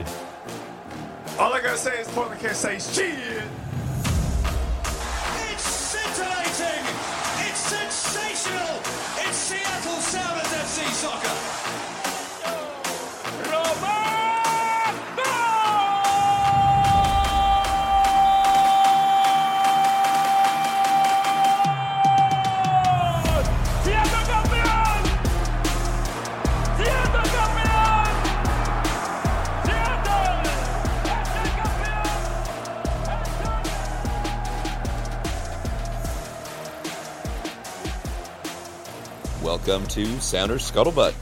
stuff, kid. All I gotta say is Portland can't say shit. It's scintillating! It's sensational! It's Seattle Sounders FC Soccer! To Sounders Scuttlebutt.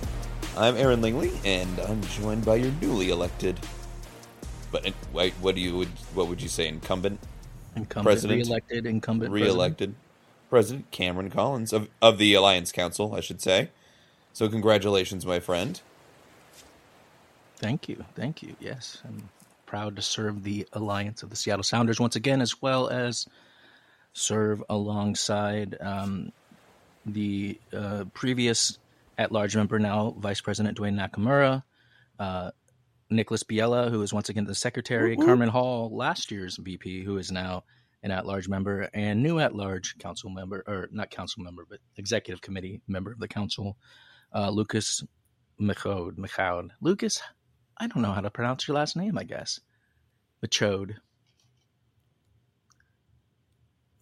I'm Aaron Lingley, and I'm joined by your newly elected. But uh, wait, what do you would what would you say? Incumbent, Incumbent, President. reelected, incumbent, re-elected president Cameron Collins of of the Alliance Council, I should say. So congratulations, my friend. Thank you, thank you. Yes, I'm proud to serve the alliance of the Seattle Sounders once again, as well as serve alongside um, the uh, previous at-large member, now Vice President Dwayne Nakamura, uh, Nicholas Biella, who is once again the secretary, Carmen Hall, last year's VP, who is now an at-large member, and new at-large council member, or not council member, but executive committee member of the council, uh, Lucas Michaud. Michaud. Lucas, I don't know how to pronounce your last name. I guess Michaud.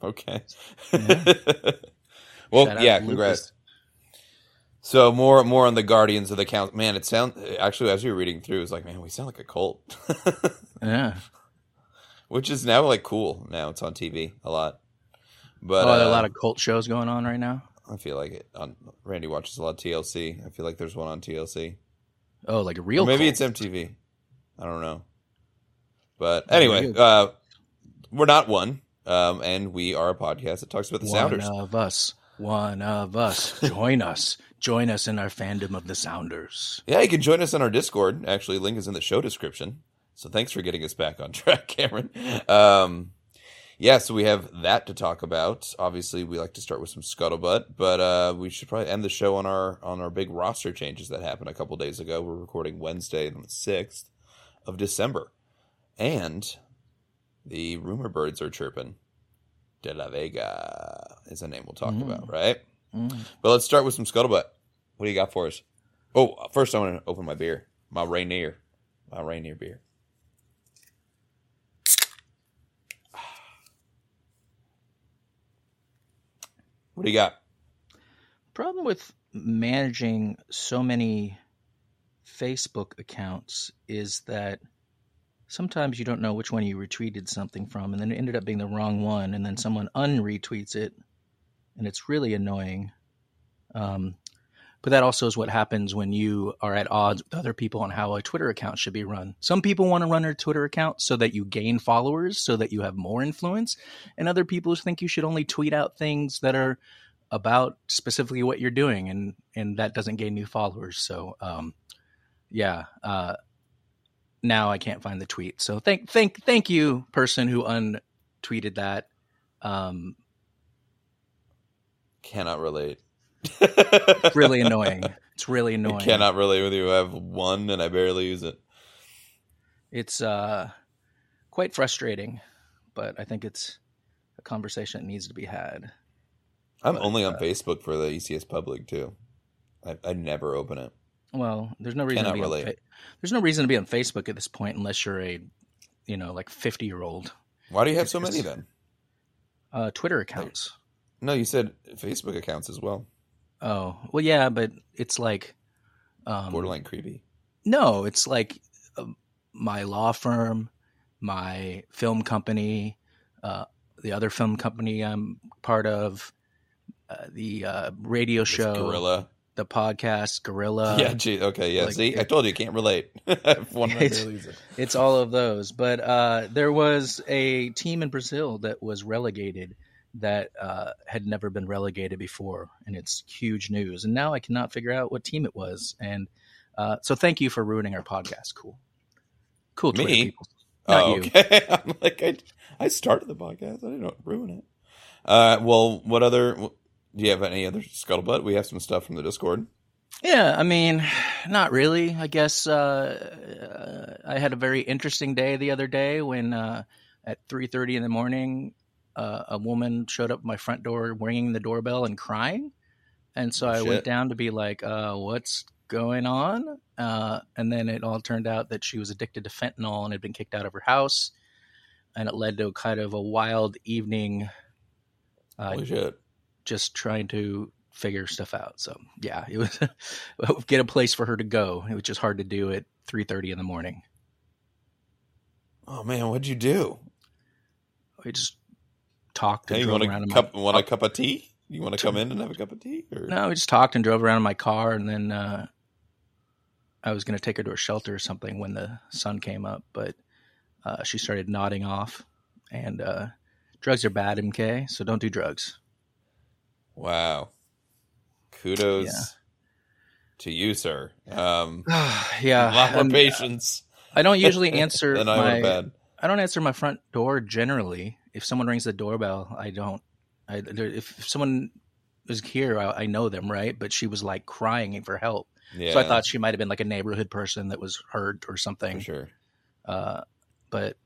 Okay. Yeah. well, Shout yeah, congrats. So more more on the Guardians of the Council. Man, it sounds actually as you were reading through, it's like, man, we sound like a cult. Yeah. Which is now like cool. Now it's on TV a lot. But oh, are a uh, lot of cult shows going on right now. I feel like it. On Randy watches a lot of TLC. I feel like there's one on TLC. Oh, like a real. Or maybe cult. it's MTV. I don't know. But anyway, uh, we're not one, um, and we are a podcast that talks about the one Sounders. of us. One of us. Join us. Join us in our fandom of the Sounders. Yeah, you can join us on our Discord. Actually, link is in the show description. So thanks for getting us back on track, Cameron. Um, yeah, so we have that to talk about. Obviously, we like to start with some scuttlebutt, but uh, we should probably end the show on our on our big roster changes that happened a couple days ago. We're recording Wednesday, on the sixth of December, and the rumor birds are chirping. De La Vega is a name we'll talk about, right? Mm. But let's start with some scuttlebutt. What do you got for us? Oh, first I want to open my beer, my Rainier, my Rainier beer. What do you got? Problem with managing so many Facebook accounts is that sometimes you don't know which one you retweeted something from, and then it ended up being the wrong one, and then someone unretweets it, and it's really annoying. Um, but that also is what happens when you are at odds with other people on how a Twitter account should be run. Some people want to run a Twitter account so that you gain followers, so that you have more influence, and other people think you should only tweet out things that are about specifically what you're doing, and and that doesn't gain new followers. So, um, yeah. Uh, now I can't find the tweet. So thank thank thank you, person who untweeted that. Um, Cannot relate. it's really annoying. It's really annoying. I cannot relate with you. I have one and I barely use it. It's uh, quite frustrating, but I think it's a conversation that needs to be had. I'm But, only on uh, Facebook for the ECS Public too. I, I never open it. Well, there's no reason Cannot to be on relate. fa- there's no reason to be on Facebook at this point unless you're a, you know, like 50 year old. Why do you have so many then? Uh, Twitter accounts. No, you said Facebook accounts as well. Oh, well, yeah, but it's like, um, Borderline creepy. No, it's like uh, my law firm, my film company, uh, the other film company I'm part of, uh, the uh, radio This show, Gorilla. the podcast, Gorilla. yeah, gee, okay, yeah. Like See, I told you, can't relate. I have one It's- it. It's all of those. But uh, there was a team in Brazil that was relegated that uh, had never been relegated before, and it's huge news. And now I cannot figure out what team it was. And uh, so thank you for ruining our podcast. Cool. Cool, Twitter Me? people. Not oh, you. okay. I'm like, I, I started the podcast. I didn't ruin it. Uh, well, what other? Do you have any other scuttlebutt? We have some stuff from the Discord. Yeah, I mean, not really. I guess uh, uh, I had a very interesting day the other day when uh, at three thirty in the morning, uh, a woman showed up at my front door, ringing the doorbell and crying, and so Oh, I shit. went down to be like, uh, "What's going on?" Uh, and then it all turned out that she was addicted to fentanyl and had been kicked out of her house, and it led to kind of a wild evening. Uh, Holy shit. just trying to figure stuff out. So yeah, it was get a place for her to go. It was just hard to do at three thirty in the morning. Oh man, what'd you do? We just talked and Hey, you drove want around a in cup? my Want a cup of tea? You want to come in and have a cup of tea? Or? no, we just talked and drove around in my car, and then uh, I was going to take her to a shelter or something when the sun came up, but uh, she started nodding off. And uh, drugs are bad, MK. So don't do drugs. Wow. Kudos Yeah. to you, sir. Um, yeah, a lot more and patience I don't usually answer than I my. I don't answer my front door generally. If someone rings the doorbell, I don't. I if someone is here, I, I know them, right? But she was like crying for help, Yeah, so I thought she might have been like a neighborhood person that was hurt or for something. sure. Uh, but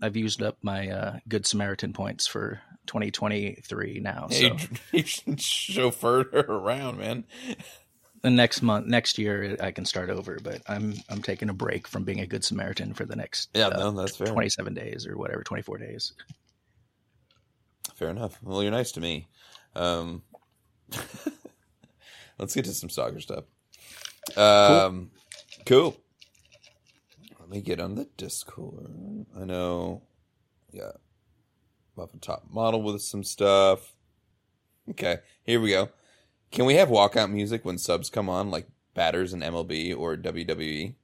I've used up my uh, good Samaritan points for 2023 now. Hey, so you chauffeur her around, man. the next month, next year, I can start over. But I'm I'm taking a break from being a good Samaritan for the next Yeah, uh, no, that's fair. 27 days or whatever, 24 days. Fair enough. Well, you're nice to me. Um, let's get to some soccer stuff. Um, cool. Let me get on the Discord. I know. Yeah. Muffin top model with some stuff. Okay, here we go. Can we have walkout music when subs come on, like batters in MLB or WWE?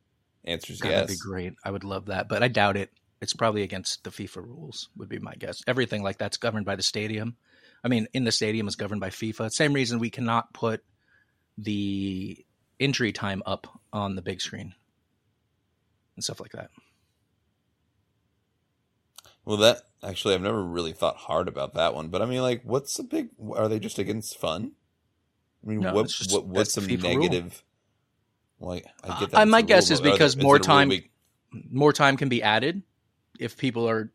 Answers God, yes. That'd be great. I would love that, but I doubt it. It's probably against the FIFA rules, would be my guess. Everything like that's governed by the stadium. I mean, in the stadium is governed by FIFA. Same reason we cannot put the injury time up on the big screen and stuff like that. Well, that actually, I've never really thought hard about that one. But I mean, like, what's the big? Are they just against fun? I mean, No, what, just- what what's some the FIFA rule. negative? Like, I get Uh, that. it's my guess rule, is because more it a rule time- More time can be added if people are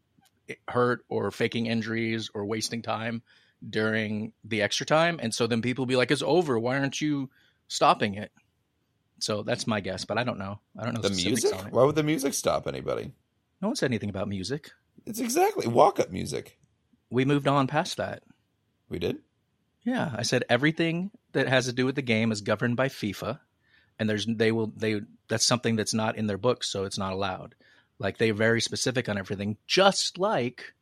hurt or faking injuries or wasting time during the extra time, and so then people be like, "It's over. Why aren't you stopping it?" So that's my guess, but I don't know. I don't know the music? Why would the music stop anybody? No one said anything about music. It's exactly walk up music. We moved on past that. We did. Yeah, I said everything that has to do with the game is governed by FIFA, and there's they will they that's something that's not in their books, so it's not allowed. Like they're very specific on everything, just like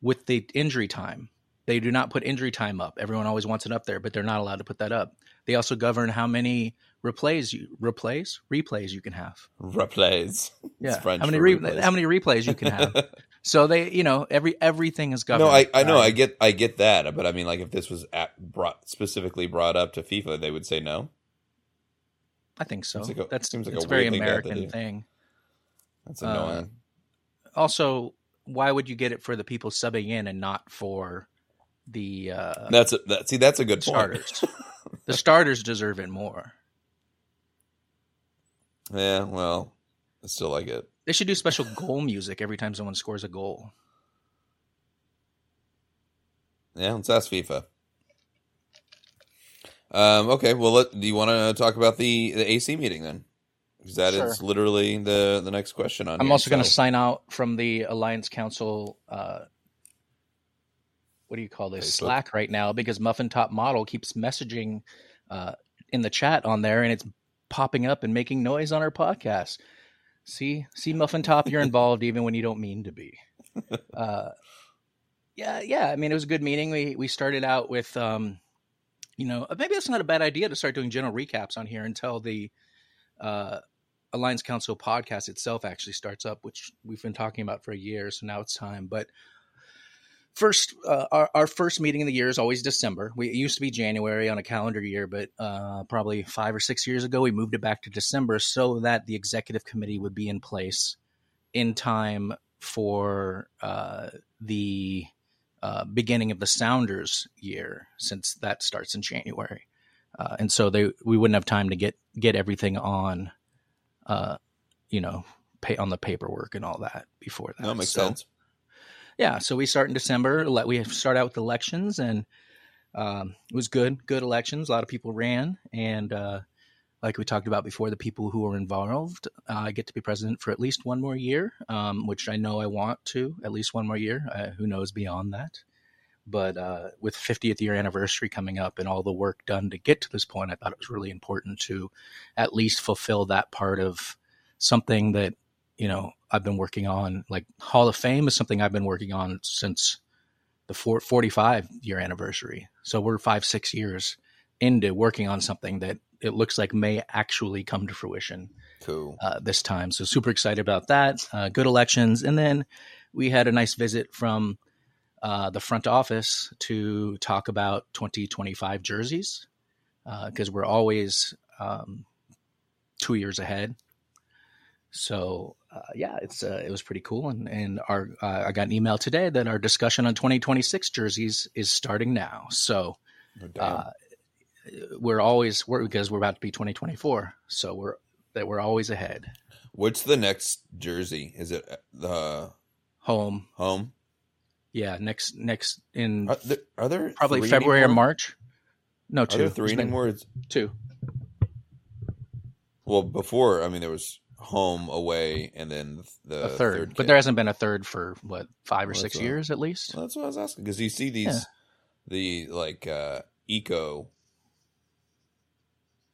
with the injury time. They do not put injury time up. Everyone always wants it up there, but they're not allowed to put that up. They also govern how many replays you replays replays you can have. Replays. Yeah, how many re- replays. how many replays you can have. so they, you know, every everything is governed. no, I I know I get I get that, but I mean, like, if this was at, brought specifically brought up to FIFA, they would say no. I think so. Like a- that's seems like it's a very weird thing to have to American thing. That's Uh, annoying. Also, why would you get it for the people subbing in and not for the uh, that's a, that. See, that's a good point. starters? the starters deserve it more. Yeah, well, I still like it. They should do special goal music every time someone scores a goal. Yeah, let's ask FIFA. Um, okay, well, let, do you want to talk about the, the AC meeting then? Because that is Sure. literally the the next question on. I'm here, also going to sign out from the Alliance Council. Uh, what do you call this? Facebook. Slack right now because Muffin Top Model keeps messaging uh, in the chat on there, and it's popping up and making noise on our podcast. See, see, Muffin Top, you're involved even when you don't mean to be. Uh, yeah, yeah. I mean, it was a good meeting. We we started out with, um, you know, maybe that's not a bad idea to start doing general recaps on here until the uh, Alliance Council podcast itself actually starts up, which we've been talking about for a year. So now it's time. But first, uh, our, our first meeting of the year is always December. We, it used to be January on a calendar year, but uh, probably five or six years ago, we moved it back to December so that the executive committee would be in place in time for uh, the uh, beginning of the Sounders year, since that starts in January. Uh, and so they we wouldn't have time to get get everything on, uh, you know, pay on the paperwork and all that before that. That makes So, sense. Yeah, so we start in December. Let we start out with elections, and um, it was good, good elections. A lot of people ran, and uh, like we talked about before, the people who were involved, uh, get to be president for at least one more year, um, which I know I want to at least one more year. Uh, who knows beyond that? But uh, with 50th year anniversary coming up and all the work done to get to this point, I thought it was really important to at least fulfill that part of something that you know I've been working on. Like Hall of Fame is something I've been working on since the four, 45 year anniversary. So we're five six years into working on something that it looks like may actually come to fruition Cool. uh, this time. So super excited about that. Uh, good elections, and then we had a nice visit from uh, the front office to talk about 2025 jerseys because we're always um, two years ahead. So uh, yeah, it's uh, it was pretty cool, and and our uh, I got an email today that our discussion on 2026 jerseys is starting now. So uh, we're always we're, because we're about to be 2024, so we're that we're always ahead. What's the next jersey? Is it uh, the Home, home? Yeah, next next in Are there, are there probably February or? March. No, Are two. there three anymore? Two. Well, before I mean, there was home, away, and then the a third, kit. but there hasn't been a third for what five or Well, six that's a- years at least. Well, that's what I was asking because you see these Yeah. the like uh eco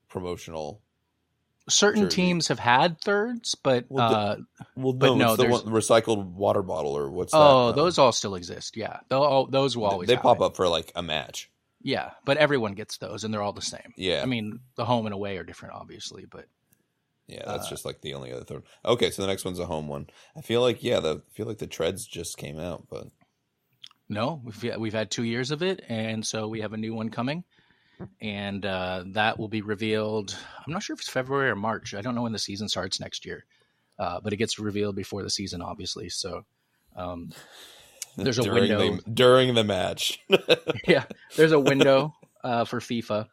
promotional. Certain jersey. teams have had thirds, but Well, the- uh, Well, But no, no, the there's- one, recycled water bottle or what's that? oh, um, those all still exist. Yeah, They'll, all, those will always they have pop up for like a match. Yeah, but everyone gets those, and they're all the same. Yeah, I mean, the home and away are different, obviously, but yeah, that's uh, just like the only other third. Okay, so the next one's a home one. I feel like yeah, the I feel like the treads just came out, but No, we've we've had two years of it, and so we have a new one coming, and uh, that will be revealed. I'm not sure if it's February or March. I don't know when the season starts next year, uh, but it gets revealed before the season, obviously. So um, There's a during window. the, during the match. yeah, there's a window uh, for FIFA,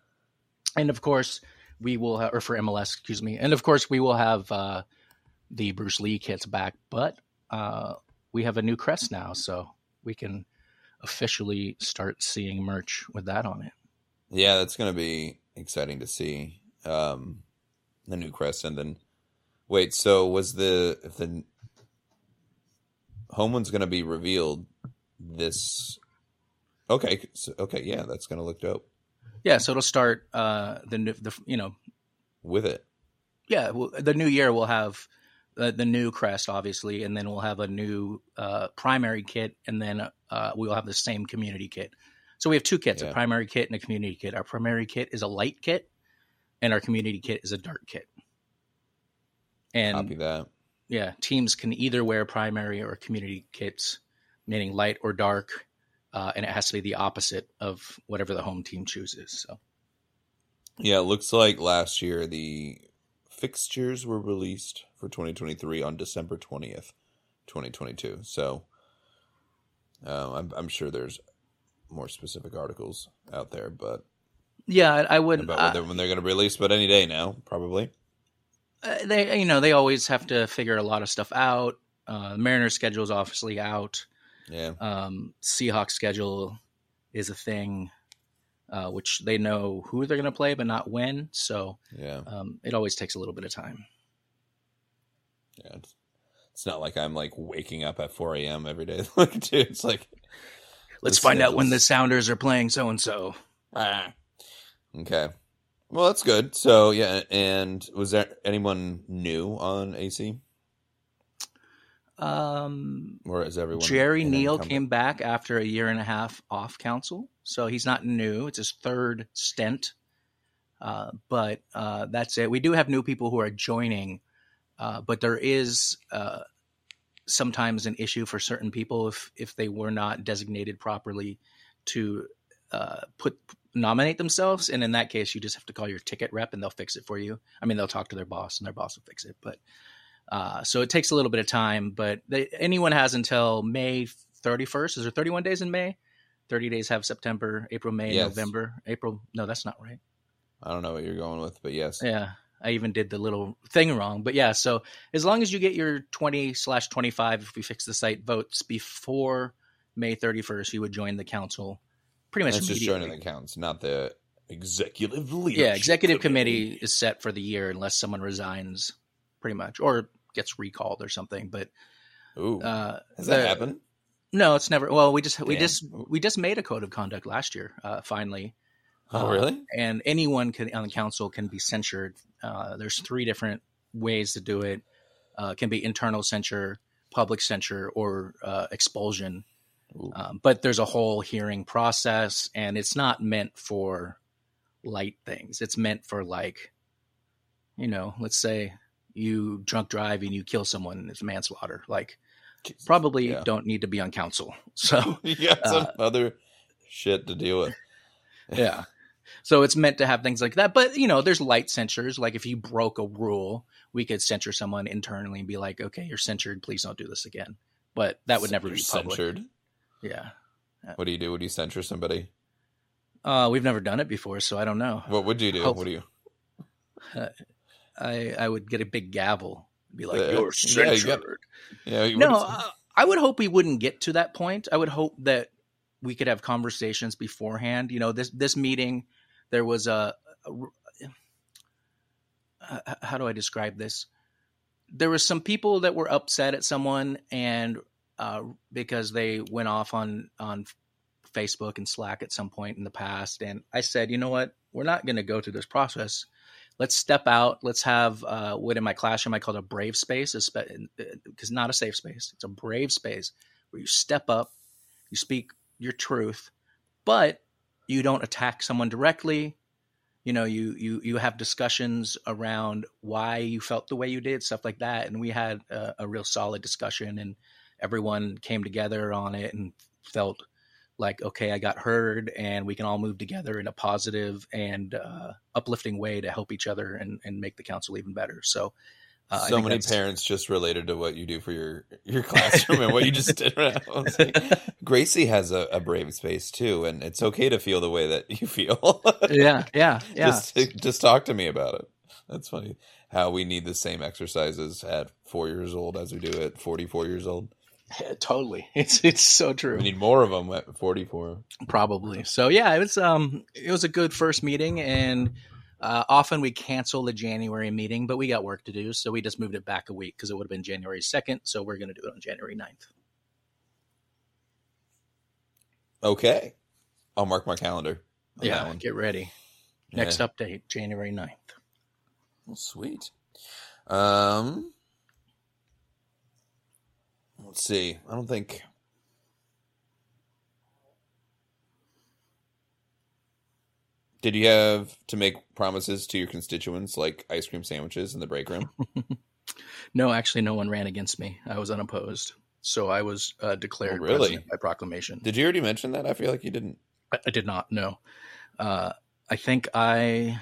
and of course we will, ha- or for MLS, excuse me, and of course we will have uh, the Bruce Lee kits back, but uh, we have a new crest now, so we can officially start seeing merch with that on it. Yeah, that's going to be exciting to see. Um, the new crest, and then wait. So was the if the home one's going to be revealed this? Okay, so, okay, yeah, that's going to look dope Yeah, so it'll start uh, the new, the you know with it. yeah well, the new year we'll have uh, the new crest obviously and then we'll have a new uh, primary kit and then uh, we'll have the same community kit so we have two kits Yeah. a primary kit and a community kit our primary kit is a light kit and our community kit is a dark kit and Copy that. yeah teams can either wear primary or community kits meaning light or dark uh, and it has to be the opposite of whatever the home team chooses so Yeah, it looks like last year the fixtures were released for 2023 on December 20th, 2022. So um, I'm, I'm sure there's more specific articles out there, but yeah i, I would about I- whether, when they're going to release, but any day now, probably. Uh, they you know they always have to figure a lot of stuff out. Uh, Mariners schedule is obviously out. Yeah, Um, Seahawks schedule is a thing, uh, which they know who they're going to play, but not when. So yeah, um, it always takes a little bit of time. yeah. It's, it's not like I'm like waking up at 4 a.m. every day. Like, dude, it's like Let's The find out when the. Sounders are playing so and so. okay. Well, that's good. So yeah, and was there anyone new on AC, Um, or is everyone? Jerry Neal came back after a year and a half off council, so he's not new. It's his third stint, uh, but uh, that's it. We do have new people who are joining, uh, but there is uh, sometimes an issue for certain people if if they were not designated properly to uh, put nominate themselves, and in that case, you just have to call your ticket rep and they'll fix it for you. I mean, they'll talk to their boss and their boss will fix it, but. Uh, so it takes a little bit of time, but they, anyone has until May 31st. Is there 31 days in May? 30 days have September, April, May, Yes. November, April. No, that's not right. I don't know what you're going with, but yes. Yeah. I even did the little thing wrong. But yeah, so as long as you get your 20 slash 25, if we fix the site votes before May 31st, you would join the council pretty much That's just joining the counts, not the executive leadership. yeah, executive committee is set for the year unless someone resigns, pretty much, or gets recalled or something. But Ooh, uh, has the- that happened? No, it's never. Well, we just we just we just made a code of conduct last year. Uh, finally, Oh, uh, really? and anyone can on the council can be censured. Uh, there's three different ways to do it. Uh, it can be internal censure, public censure, or uh, expulsion. Um, but there's a whole hearing process, and it's not meant for light things. It's meant for like, you know, let's say you drunk drive and you kill someone it's manslaughter. Like, probably Yeah. don't need to be on council. So you got some uh, other shit to deal with. yeah. So it's meant to have things like that. But, you know, there's light censures. Like if you broke a rule, we could censure someone internally and be like, okay, you're censured. Please don't do this again. But that would never You're be public. censured. Yeah. What do you do? Would you censure somebody? Uh, we've never done it before, so I don't know. What would you do? What do you? I, I would get a big gavel, be like, Uh, you're yeah, you got- Yeah, no, uh, I would hope we wouldn't get to that point. I would hope that we could have conversations beforehand. You know, this this meeting, there was a, a- uh, how do I describe this? There was some people that were upset at someone, and uh, because they went off on on Facebook and Slack at some point in the past, and I said, you know what, we're not going to go through this process. Let's step out. Let's have uh, what in my classroom I called a brave space, because not a safe space. It's a brave space where you step up, you speak your truth, but you don't attack someone directly. You know, you you you have discussions around why you felt the way you did, stuff like that. And we had a, a real solid discussion, and everyone came together on it and felt like, okay, I got heard, and we can all move together in a positive and uh, uplifting way to help each other and, and make the council even better. So, uh, so many parents just related to what you do for your your classroom and what you just did. Like, Gracie has a, a brave space too, and it's okay to feel the way that you feel. yeah, yeah, yeah. just just talk to me about it. That's funny how we need the same exercises at four years old as we do at forty four years old. Yeah, totally. It's it's so true. We need more of them at forty four. Probably. So yeah, it was um it was a good first meeting and uh, often we cancel the January meeting, but we got work to do, so we just moved it back a week because it would have been January 2nd, so we're going to do it on January 9th. Okay, I'll mark my calendar. Yeah, get ready. Next Yeah. update, January 9th. Well, sweet. Um, let's see. I don't think. Did you have to make promises to your constituents like ice cream sandwiches in the break room? No, actually no one ran against me. I was unopposed. So I was uh, declared Oh, really? president by proclamation. Did you already mention that? I feel like you didn't. I, I did not know. Uh, I think I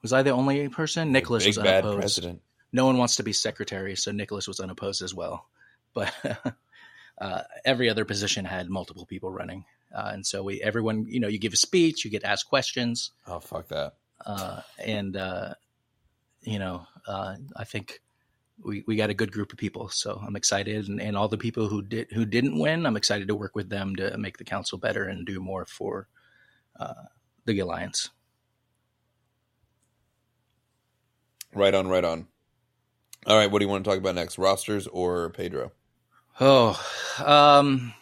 was I the only person. Nicholas Big was bad unopposed. president. no one wants to be secretary, so Nicholas was unopposed as well. But uh, every other position had multiple people running, uh, and so we everyone you know you give a speech, you get asked questions, Oh fuck that. uh, and uh, you know uh, I think we, we got a good group of people, so I'm excited, and, and all the people who did who didn't win, I'm excited to work with them to make the council better and do more for uh, the alliance. Right on, right on. All right, what do you want to talk about next? Rosters or Pedro? Oh, um,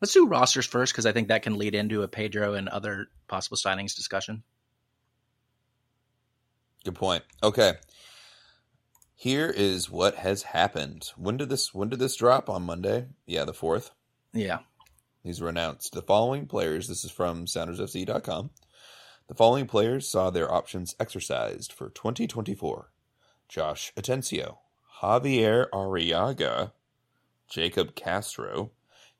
let's do rosters first because I think that can lead into a Pedro and other possible signings discussion. Good point. Okay. Here is what has happened. When did this when did this drop on Monday? Yeah, the 4th. Yeah. These were announced. The following players, this is from SoundersFC.com. The following players saw their options exercised for 2024. Josh Atencio, Xavier Arreaga, Jacob Castro,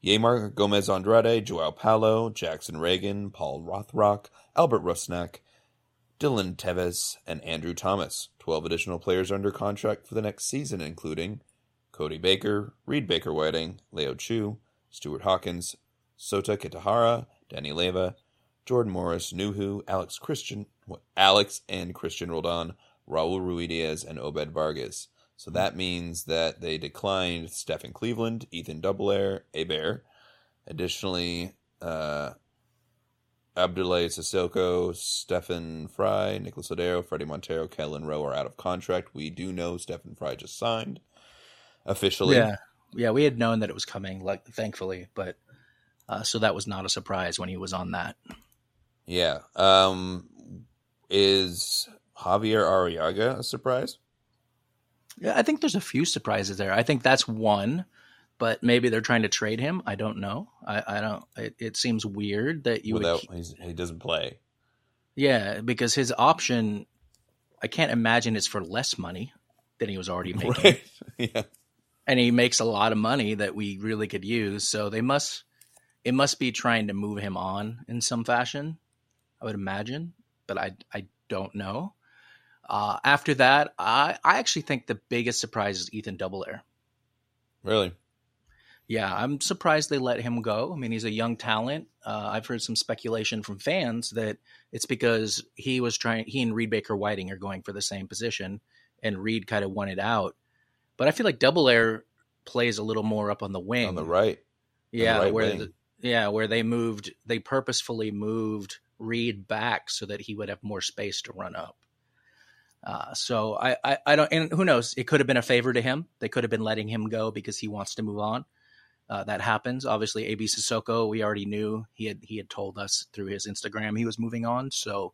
Yeimar Gomez Andrade, Joao Paulo, Jackson Ragen, Paul Rothrock, Albert Rusnak, Dylan Teves, and Andrew Thomas. 12 additional players under contract for the next season, including Cody Baker, Reed Baker Whiting, Leo Chu, Stuart Hawkins, Sota Kitahara, Danny Leyva, Jordan Morris, Nouhou, Alex Christian, Alex and Christian Roldan, Raul Ruidiaz, and Obed Vargas. So that means that they declined Stefan Cleveland, Ethan Dobbelaere, Abear. Additionally, uh, Abdoulaye Cissoko, Stefan Frei, Nicolas Lodeiro, Fredy Montero, Kelyn Rowe are out of contract. We do know Stefan Frei just signed officially. Yeah, yeah, we had known that it was coming, like thankfully, but uh, so that was not a surprise when he was on that. Yeah. Um, is Xavier Arreaga a surprise? Yeah, I think there's a few surprises there. I think that's one, but maybe they're trying to trade him. I don't know. I, I don't. It, it seems weird that you Without would. he's, he doesn't play. Yeah, because his option, I can't imagine it's for less money than he was already making, Right. yeah. and he makes a lot of money that we really could use. So they must, it must be trying to move him on in some fashion. I would imagine, but I I don't know. Uh, after that, I I actually think the biggest surprise is Ethan Dobbelaere. Really. Yeah, I'm surprised they let him go. I mean, he's a young talent. Uh, I've heard some speculation from fans that it's because he was trying. He and Reed Baker Whiting are going for the same position, and Reed kind of won it out. But I feel like Dobbelaere plays a little more up on the wing. On the right. yeah, right where the, yeah, where they moved, they purposefully moved Reed back so that he would have more space to run up. Uh, so I, I, I don't, and who knows? It could have been a favor to him. They could have been letting him go because he wants to move on. Uh, that happens. Obviously, AB Cissoko, we already knew he had he had told us through his Instagram he was moving on. So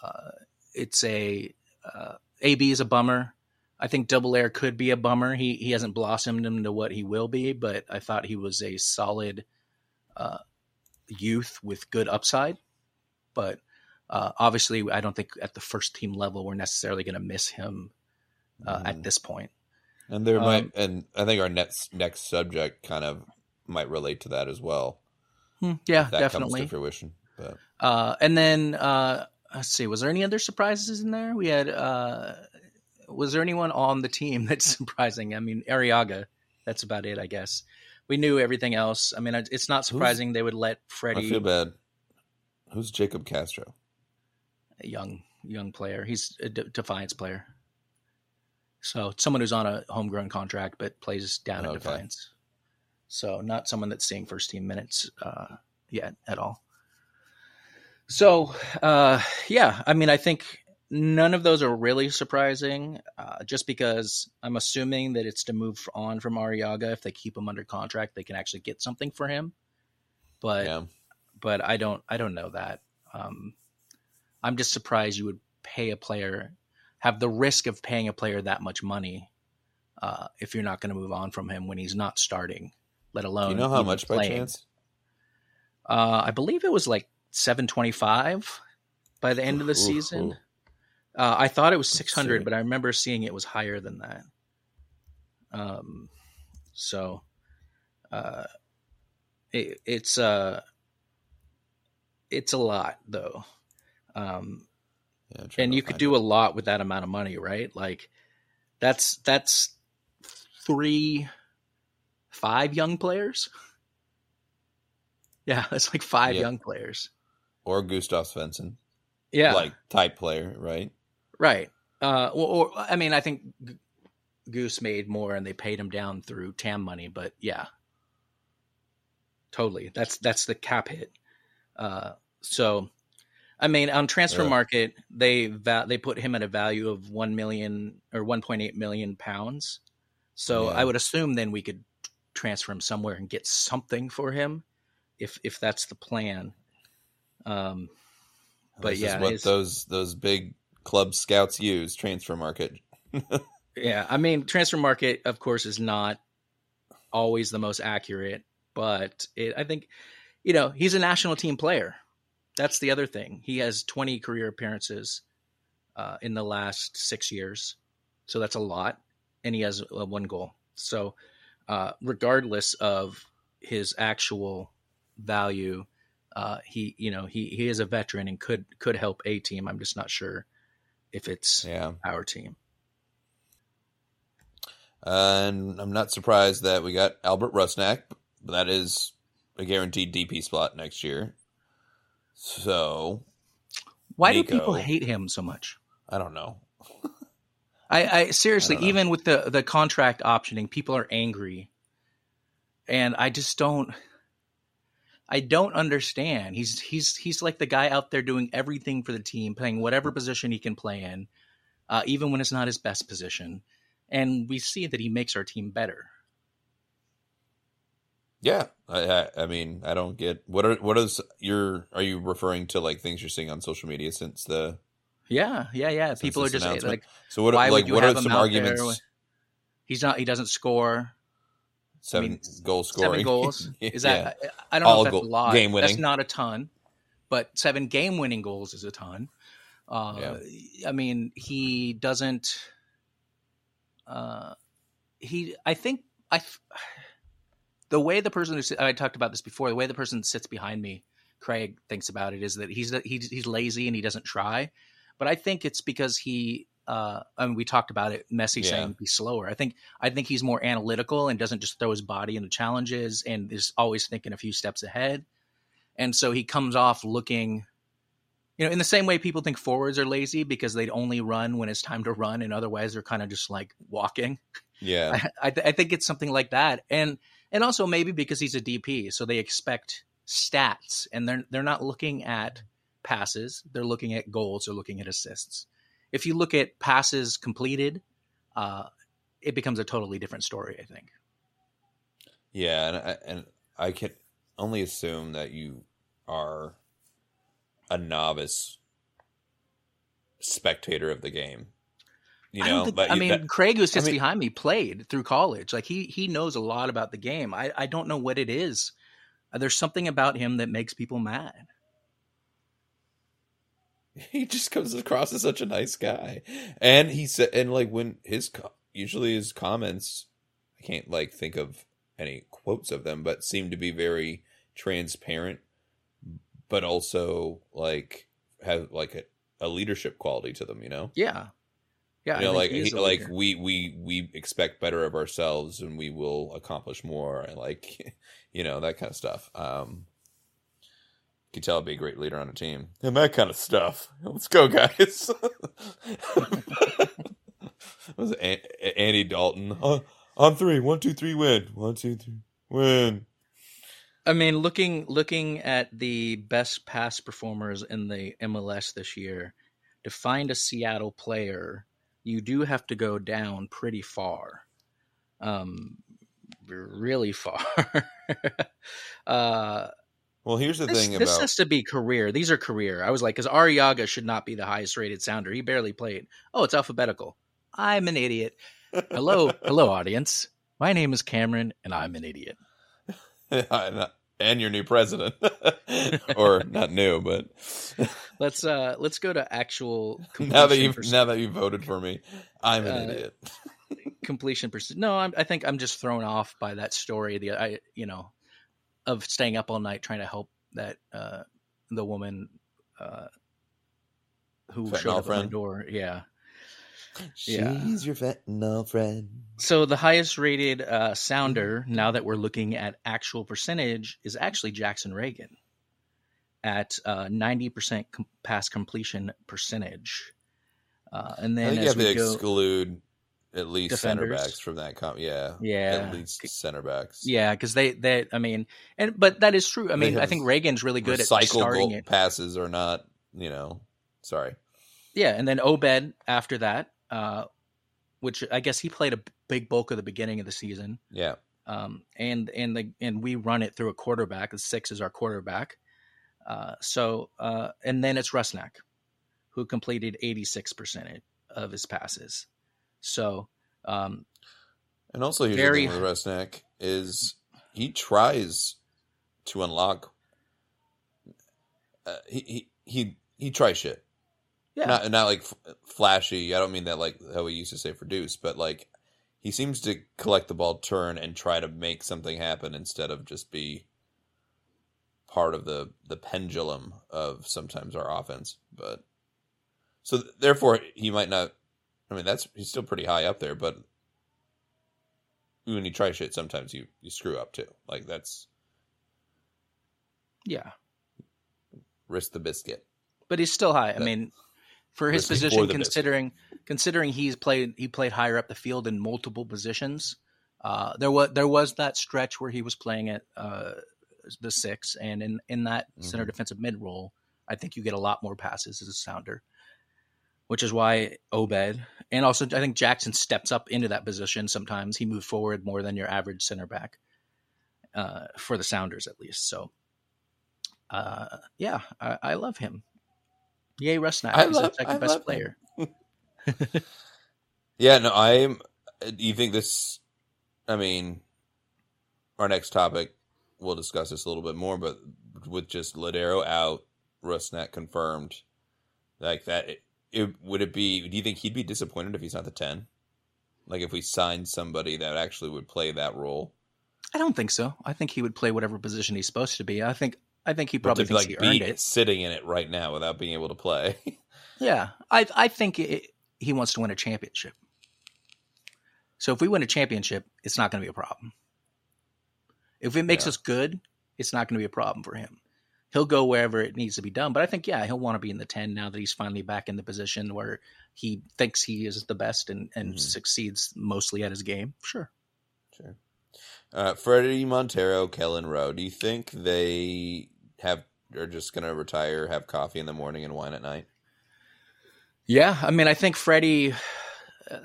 uh, it's a uh, AB is a bummer. I think Dobbelaere could be a bummer. He he hasn't blossomed into what he will be, but I thought he was a solid uh, youth with good upside. But uh, obviously, I don't think at the first team level we're necessarily going to miss him uh, Mhm. at this point. And there Um, might, and I think our next next subject kind of might relate to that as well. Hmm, yeah, definitely. comes to fruition. But Uh, and then uh, let's see, was there any other surprises in there? We had uh, was there anyone on the team that's surprising? I mean, Arreaga. That's about it, I guess. We knew everything else. I mean, it's not surprising they would let Fredy. I feel bad. Who's Jacob Castro? A young young player, he's a De- Defiance player. So someone who's on a homegrown contract but plays down at Defiance. So not someone that's seeing first team minutes uh, yet at all. So uh, yeah, I mean, I think none of those are really surprising, uh, just because I'm assuming that it's to move on from Arreaga. If they keep him under contract, they can actually get something for him. But yeah, but I don't I don't know that. Um, I'm just surprised you would pay a player have the risk of paying a player that much money uh, if you're not going to move on from him when he's not starting, let alone do you know how much by chance? Uh, I believe it was like 725 by the end of the Ooh, season. ooh. Uh, I thought it was 600, but I remember seeing it was higher than that. Um, so, uh, it, it's uh, it's a lot though. Um, Yeah, and you could do it. a lot with that amount of money, right? Like, that's that's three, five young players. Yeah, that's like five Yeah. young players. or Gustav Svensson, Yeah, like type player, right? Right. Uh, or, or I mean, I think Goose made more, and they paid him down through TAM money. But yeah, totally. That's that's the cap hit. Uh, so, I mean, on transfer Yeah. market, they va- they put him at a value of one million or one point eight million pounds. So Yeah. I would assume then we could transfer him somewhere and get something for him, if if that's the plan. Um, But this yeah, is what his- those those big club scouts use Transfermarkt. Yeah, I mean, Transfermarkt, of course, is not always the most accurate, but it, I think, you know, he's a national team player. That's the other thing. He has 20 career appearances uh, in the last six years, so that's a lot, and he has uh, one goal. So, uh, regardless of his actual value, uh, he, you know, he he is a veteran and could could help a team. I'm just not sure if it's Yeah, our team. and I'm not surprised that we got Albert Rusnak. That is a guaranteed DP spot next year. So Why do people hate him so much? I don't know. I, I seriously, I even with the the contract optioning, people are angry, and I just don't. I don't understand. He's he's he's like the guy out there doing everything for the team, playing whatever position he can play in, uh, even when it's not his best position, and we see that he makes our team better. Yeah, I, I, I mean, I don't get what are what is your are you referring to like things you're seeing on social media since the Yeah, yeah, yeah. People are just like, so what why like would you what are have some arguments? he's not. He doesn't score. Seven mean, goal scoring, Seven goals. Is Yeah. that? I I don't know if that's goal- a lot. game winning That's not a ton, but seven game winning goals is a ton. Uh, I mean, he doesn't. Uh, he, I think, I. The way the person who I talked about this before, the way the person that sits behind me, Craig, thinks about it is that he's he's he's lazy and he doesn't try, but I think it's because he. Uh, I mean, we talked about it. Messi Yeah. saying be slower. I think I think he's more analytical and doesn't just throw his body into challenges and is always thinking a few steps ahead. And so he comes off looking, you know, in the same way people think forwards are lazy because they'd only run when it's time to run, and otherwise they're kind of just like walking. yeah, I, I, th- I think it's something like that, and and also maybe because he's a DP, so they expect stats, and they're they're not looking at passes, they're looking at goals, they're looking at assists. If you look at passes completed, uh, it becomes a totally different story. I think. yeah, and I, and I can only assume that you are a novice spectator of the game. You I know, don't think, but I mean, that- Craig, who sits mean- behind me, played through college. Like he he knows a lot about the game. I I don't know what it is. Uh, There's something about him that makes people mad. he just comes across as such a nice guy and he said and like when his usually his comments i can't like think of any quotes of them but seem to be very transparent but also like have like a, a leadership quality to them you know Yeah, yeah. You know like he is he, a like leader. we we we expect better of ourselves and we will accomplish more and like you know that kind of stuff. Um you could tell I'd be a great leader on a team. And that kind of stuff. Let's go guys. Was it An- Andy Dalton? On, on three. One two three win. One two three win. I mean, looking looking at the best pass performers in the MLS this year, to find a Seattle player, you do have to go down pretty far, um, really far. uh, well here's the this, thing this about has to be career. These are career. I was like, because Arreaga should not be the highest rated sounder. He barely played. Oh, it's alphabetical. I'm an idiot. Hello, hello, audience. My name is Cameron, and I'm an idiot. and your new president or not new but Let's uh let's go to actual now that completion you perc- now that you voted for me, I'm an Uh, idiot. completion percent. No, I'm, I think I'm just thrown off by that story. The I you know of staying up all night trying to help that uh the woman uh who Fentanyl showed up at my door. Yeah. Yeah. She's your fentanyl friend. So the highest rated uh, sounder, now that we're looking at actual percentage, is actually Jackson Ragen at uh, ninety percent com- pass completion percentage. Uh, and I then think you have to go, exclude at least center Defenders. backs from that. Com- yeah, Yeah. at least center backs. yeah, because they, they, I mean, and but that is true. I mean, I think Ragen's really good at starting goal it. passes are not. You know, sorry. Yeah, and then Obed after that, uh, which I guess he played a big bulk of the beginning of the season. Yeah, um, and and the and we run it through a quarterback. The six is our quarterback. Uh, so uh, and then it's Rusnak, who completed eighty six percent of his passes. So um, and also here's Very- the thing with Rusnak is he tries to unlock. Uh, he he he he tries shit. Yeah, not not like flashy. I don't mean that like how we used to say for Deuce, but like he seems to collect the ball, turn, and try to make something happen instead of just be part of the the pendulum of sometimes our offense. But so th- therefore, he might not. I mean, that's he's still pretty high up there, but when you try shit, sometimes you you screw up too. Like that's yeah. risk the biscuit. but he's still high. I mean, for his position, considering considering he's played he played higher up the field in multiple positions. Uh, there was there was that stretch where he was playing at uh, the six, and in in that center Mhm. defensive mid role, I think you get a lot more passes as a sounder, which is why Obed and also I think Jackson steps up into that position. Sometimes he moved forward more than your average center back uh, for the Sounders, at least. So, uh, yeah, I, I love him. Yay, Rusnak. I He's love- the second I best player. Yeah, no, I'm. Uh, do you think this? I mean, our next topic, we'll discuss this a little bit more, but with just Lodeiro out, Rusnak confirmed, like that, it, it would it be? Do you think he'd be disappointed if he's not the ten? Like if we signed somebody that actually would play that role, I don't think so. I think he would play whatever position he's supposed to be. I think I think he probably to thinks like he be earned it. sitting in it right now without being able to play. Yeah, I I think it, he wants to win a championship. So if we win a championship, it's not going to be a problem. If it makes Yeah. us good, it's not going to be a problem for him. He'll go wherever it needs to be done. But I think yeah, he'll want to be in the ten now that he's finally back in the position where he thinks he is the best and and Mhm. succeeds mostly at his game. Sure. Sure. Uh, Fredy Montero, Kelyn Rowe. Do you think they have are just going to retire, have coffee in the morning, and wine at night? Yeah, I mean, I think Fredy. Uh,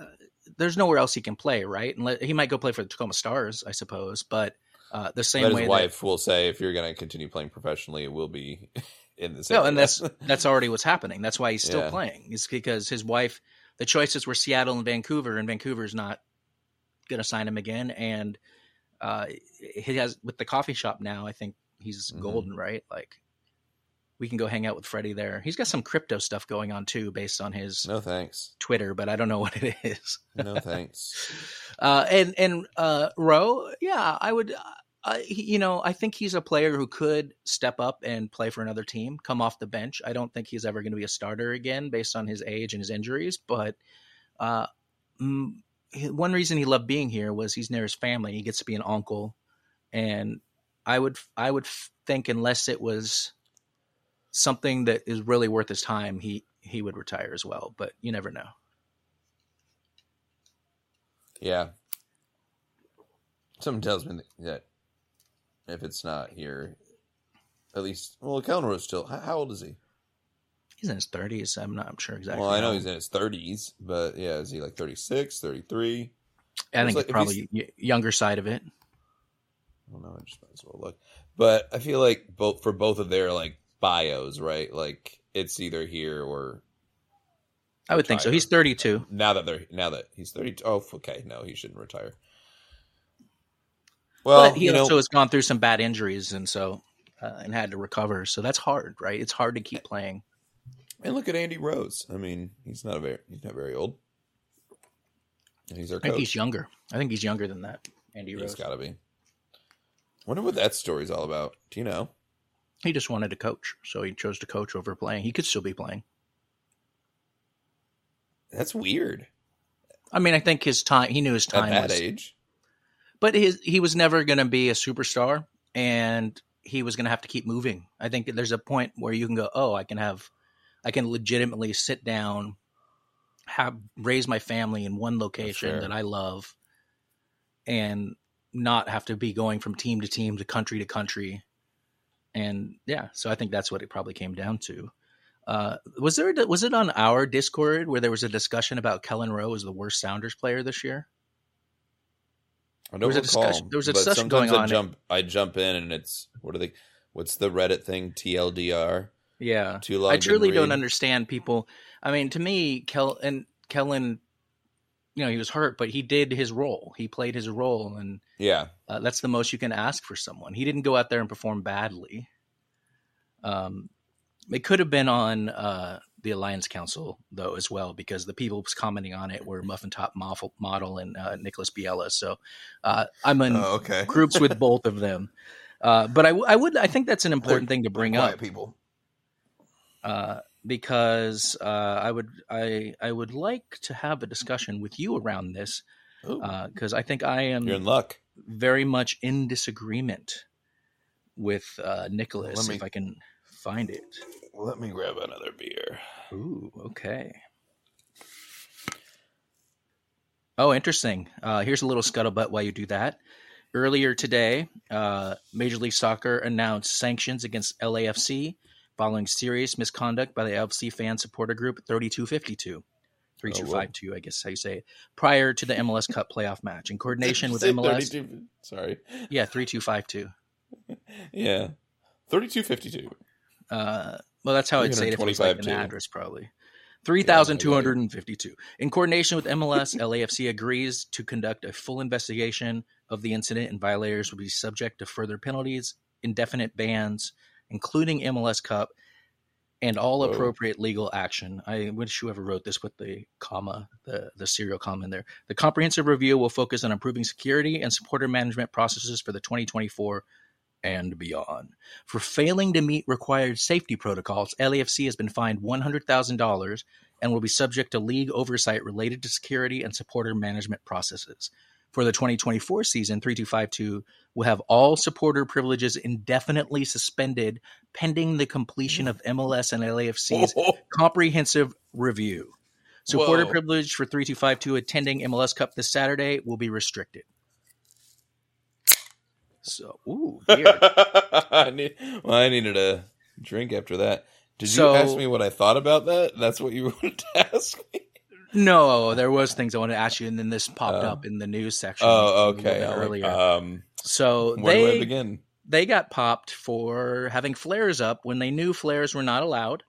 there's nowhere else he can play, right? And let, he might go play for the Tacoma Stars, I suppose. But uh, the same But way his that- wife will say, if you're going to continue playing professionally, it will be in this. No, and that's that's already what's happening. That's why he's still Yeah. playing. It's because his wife, the choices were Seattle and Vancouver, and Vancouver's not going to sign him again. And uh, he has with the coffee shop now. I think he's Mhm. golden, right? Like we can go hang out with Fredy there. He's got some crypto stuff going on too, based on his no thanks. Twitter, but I don't know what it is. No thanks. Uh, and and uh, Rowe, yeah, I would. Uh, you know, I think he's a player who could step up and play for another team, come off the bench. I don't think he's ever going to be a starter again, based on his age and his injuries. But uh, one reason he loved being here was he's near his family. He gets to be an uncle, and I would I would think unless it was something that is really worth his time, he he would retire as well. But you never know. Yeah. Something tells me that if it's not here, at least, well, Rowe's still. How, how old is he? He's in his thirties. I'm not I'm sure exactly. well, I know how he's in his 30s, but yeah, is he like 36, 33? I think like- probably younger side of it. I don't know. I just might as well look. But I feel like both for both of their like bios, right? Like it's either here or I would think so. He's 32. now that they're now that he's thirty. Oh, okay. No, he shouldn't retire. Well, but he you know, also has gone through some bad injuries and so uh, and had to recover. So that's hard, right? It's hard to keep playing. and look at Andy Rose. I mean, he's not a very he's not very old, and he's our I think coach. he's younger. I think he's younger than that. Andy he's Rose. got to be. Wonder what that story's all about. Do you know? He just wanted to coach, so he chose to coach over playing. He could still be playing. That's weird I mean, I think his time. He knew his time. at that was, age. but his he was never going to be a superstar, and he was going to have to keep moving. I think there's a point where you can go, oh, I can have, I can legitimately sit down, have raise my family in one location that I love, and not have to be going from team to team to country to country. And yeah, so I think that's what it probably came down to. Uh, was there was it on our Discord where there was a discussion about Kelyn Rowe as the worst Sounders player this year? I There don't was a discussion- there was a discussion going I on. jump, I jump in, and it's what are they? What's the Reddit thing? TLDR. Yeah, Too long. I truly don't understand people. I mean, to me, Kel and Kelyn, you know, he was hurt, but he did his role. He played his role, and Yeah, uh, that's the most you can ask for someone. He didn't go out there and perform badly. Um, it could have been on uh, the Alliance Council though as well, because the people commenting on it were Muffin Top Model, model and uh, Nicholas Biela. So uh, I'm in Oh, okay. groups with both of them. Uh, but I, w- I would I think that's an important thing to bring up people. uh, because uh, I would I I would like to have a discussion with you around this because I think I am You're in luck. very much in disagreement with uh, Nicholas. Let me- if I can find it. Let me grab another beer. Ooh, okay. Oh, interesting. Uh, here's a little scuttlebutt while you do that. Earlier today, uh, Major League Soccer announced sanctions against LAFC following serious misconduct by the LFC fan supporter group 3252. 3252, I guess how you say it, prior to the MLS Cup playoff match. In coordination with MLS. 32 Sorry. Yeah, 3252. Yeah. 3252. Uh, well, that's how I'd say it if it was like an address, probably. 3,252. In coordination with MLS, LAFC agrees to conduct a full investigation of the incident, and violators will be subject to further penalties, indefinite bans, including MLS Cup, and all Whoa. appropriate legal action. I wish whoever wrote this with the comma, the, the serial comma in there. The comprehensive review will focus on improving security and supporter management processes for the 2024 and beyond. For failing to meet required safety protocols, LAFC has been fined $100,000 and will be subject to league oversight related to security and supporter management processes. For the 2024 season, 3252 will have all supporter privileges indefinitely suspended pending the completion of MLS and LAFC's comprehensive review. Supporter Whoa. privilege for 3252 attending MLS Cup this Saturday will be restricted. So, ooh. I, need, well, I needed a drink after that. Did So- you ask me what I thought about that? That's what you wanted to ask me? No, there was things I wanted to ask you, and then this popped Oh. up in the news section. Oh, okay. bit All right. Earlier, Um, so where do I they begin? they got popped for having flares up when they knew flares were not allowed.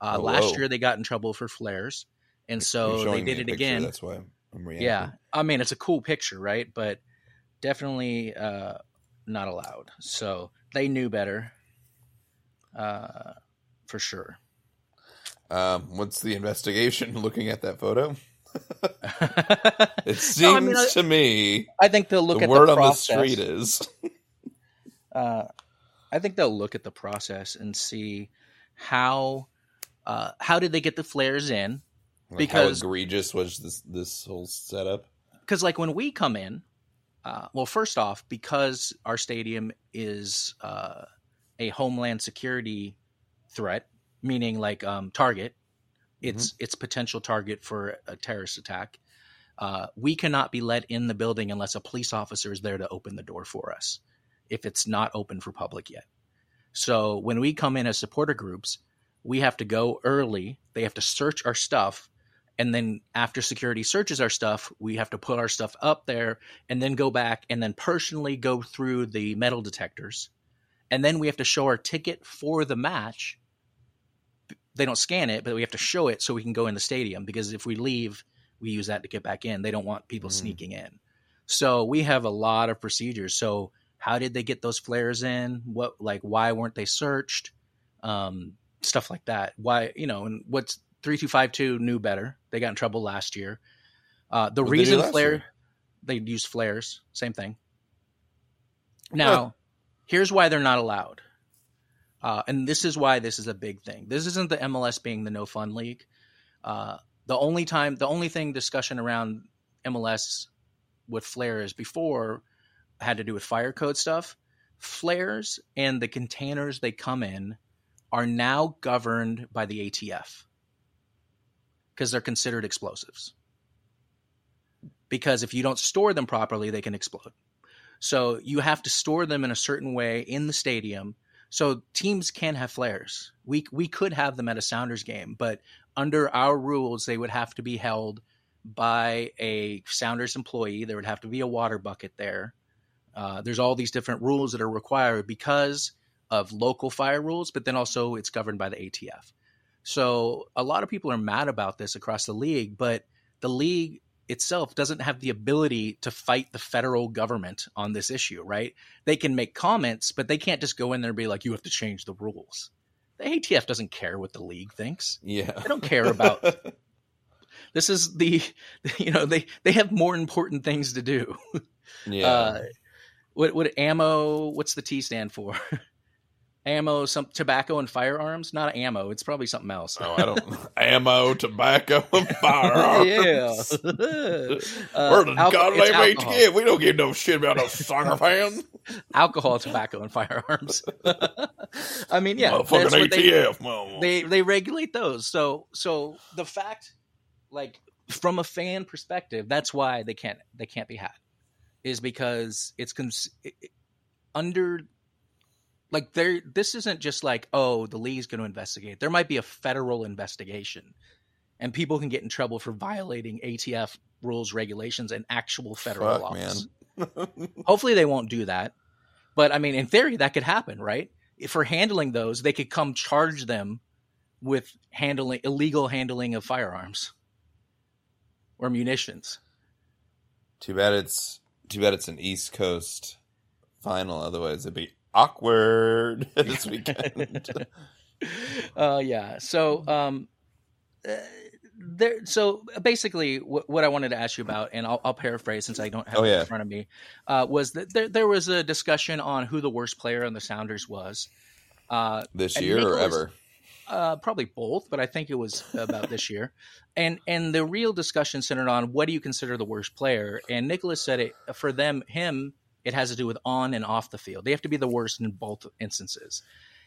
Uh, Oh, last whoa. year they got in trouble for flares, and so they did it picture, again. That's why I'm reacting. Yeah, I mean it's a cool picture, right? But definitely uh, not allowed. So they knew better, uh, for sure. Um, what's the investigation looking at that photo? It seems No, I mean, I- to me I think they'll look at the at word the on the street is uh, I think they'll look at the process and see how uh, how did they get the flares in? like, Because- how egregious was this this whole setup? Because like when we come in, uh, well, first off, because our stadium is uh, a homeland security threat, meaning like um, target, it's it's potential target for a terrorist attack. Uh, we cannot be let in the building unless a police officer is there to open the door for us if it's not open for public yet. So when we come in as supporter groups, we have to go early. They have to search our stuff. And then after security searches our stuff, we have to put our stuff up there and then go back and then personally go through the metal detectors. And then we have to show our ticket for the match. They don't scan it, but we have to show it so we can go in the stadium because if we leave, we use that to get back in. They don't want people Mhm. sneaking in. So we have a lot of procedures. So how did they get those flares in? What like why weren't they searched? Um, stuff like that. Why you know, and what's three two five two knew better. They got in trouble last year. Uh, the they do reason flare year? they used flares, same thing. Now, here's why they're not allowed. Uh, and this is why this is a big thing. This isn't the MLS being the no fun league. Uh, the only time, the only thing discussion around MLS with flares before had to do with fire code stuff. Flares and the containers they come in are now governed by the ATF because they're considered explosives. Because if you don't store them properly, they can explode. So you have to store them in a certain way in the stadium. So teams can have flares. We we could have them at a Sounders game, but under our rules, they would have to be held by a Sounders employee. There would have to be a water bucket there. Uh, there's all these different rules that are required because of local fire rules, but then also it's governed by the ATF. So a lot of people are mad about this across the league, but the league itself doesn't have the ability to fight the federal government on this issue, right? They can make comments, but they can't just go in there and be like, you have to change the rules. The ATF doesn't care what the league thinks. Yeah. They don't care about this is the you know they they have more important things to do yeah. uh what what ammo what's the t stand for ammo, some tobacco, and firearms. Not ammo. It's probably something else. Oh, I don't ammo, tobacco, and firearms. yeah. Uh, Where the alco- God it's they alcohol. We don't give no shit about no soccer fans. alcohol, tobacco, and firearms. I mean, yeah, Motherfucking they, ATF, mama. they they regulate those. So so the fact, like from a fan perspective, that's why they can't they can't be had, is because it's cons- under. Like there, this isn't just like oh the league's going to investigate. There might be a federal investigation, and people can get in trouble for violating ATF rules, regulations, and actual federal Fuck, laws. man. Hopefully they won't do that. But I mean, in theory, that could happen, right? If for handling those, they could come charge them with handling illegal handling of firearms or munitions. Too bad it's too bad it's an East Coast final. Otherwise, it'd be awkward this weekend. uh, yeah. So, um, uh, there. So basically, wh- what I wanted to ask you about, and I'll, I'll paraphrase since I don't have Oh, it yeah. in front of me, uh, was that there, there was a discussion on who the worst player on the Sounders was. Uh, this year or ever. Uh, probably both, but I think it was about this year. And and the real discussion centered on what do you consider the worst player? And Nicholas said it for them, him, it has to do with on and off the field. They have to be the worst in both instances.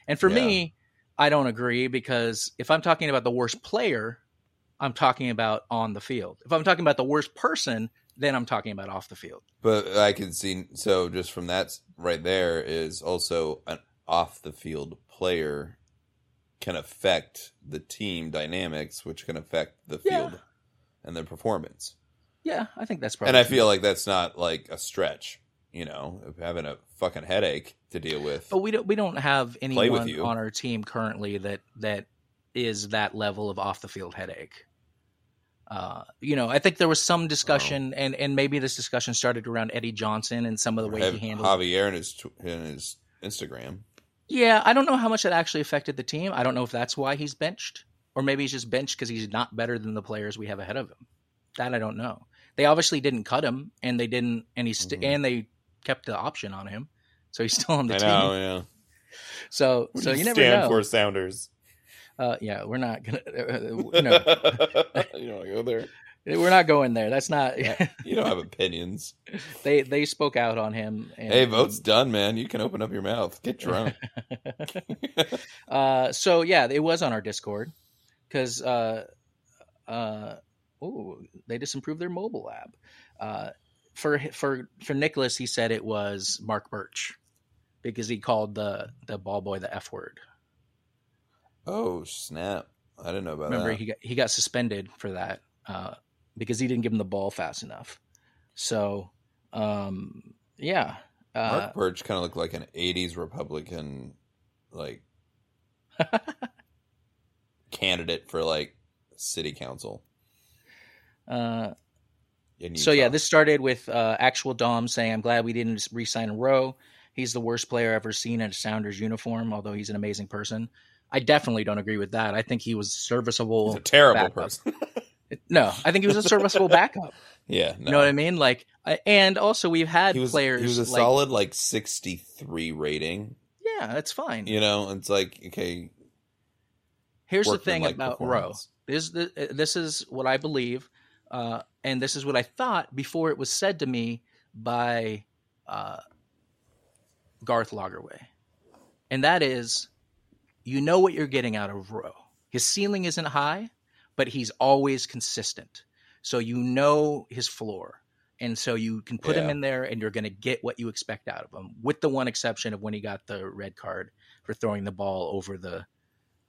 And for me, I don't agree because if I'm talking about the worst player, I'm talking about on the field. If I'm talking about the worst person, then I'm talking about off the field. But I can see so just from that right there is also an off the field player can affect the team dynamics, which can affect the Yeah. field and the performance. Yeah, I think that's probably. And I feel like that's not like a stretch, you know, of having a fucking headache to deal with. But we don't we don't have anyone on our team currently that that is that level of off the field headache. Uh, you know, I think there was some discussion, and and maybe this discussion started around Eddie Johnson and some of the way he handled. Xavier in his his Instagram. Yeah, I don't know how much that actually affected the team. I don't know if that's why he's benched, or maybe he's just benched because he's not better than the players we have ahead of him. That I don't know. They obviously didn't cut him, and they didn't, and he's st- Mhm. and they kept the option on him, so he's still on the I team. know, yeah. So, What so do you never know. For Sounders. Uh, yeah, we're not gonna. Uh, you no, don't go there. we're not going there. That's not. You don't have opinions. they they spoke out on him. And, Hey, vote's done, man. You can open up your mouth. Get drunk. uh, so yeah, it was on our Discord because uh, uh, oh, they just improved their mobile app. Uh, for for for Nicholas, he said it was Marc Burch because he called the the ball boy the f word. oh snap! I didn't know about Remember, that. Remember, he got he got suspended for that uh, because he didn't give him the ball fast enough. So, um, yeah, uh, Marc Burch kind of looked like an '80s Republican, like candidate for like city council. uh, so yeah, this started with uh, actual Dom saying, "I'm glad we didn't re-sign Rowe. He's the worst player I've ever seen in a Sounders uniform, although he's an amazing person." I definitely don't agree with that. I think he was serviceable. he's a terrible backup. person. No, I think he was a serviceable backup. yeah, no. You know what I mean? Like, and also we've had He was players. he was a like, solid like 63 rating. Yeah, that's fine. You know, it's like okay, Here's the thing about Rowe. This this is what I believe, uh, and this is what I thought before it was said to me by uh, Garth Lagerwey, and that is, you know what you're getting out of Rowe. His ceiling isn't high, but he's always consistent. So you know his floor. And so you can put him in there and you're going to get what you expect out of him, with the one exception of when he got the red card for throwing the ball over the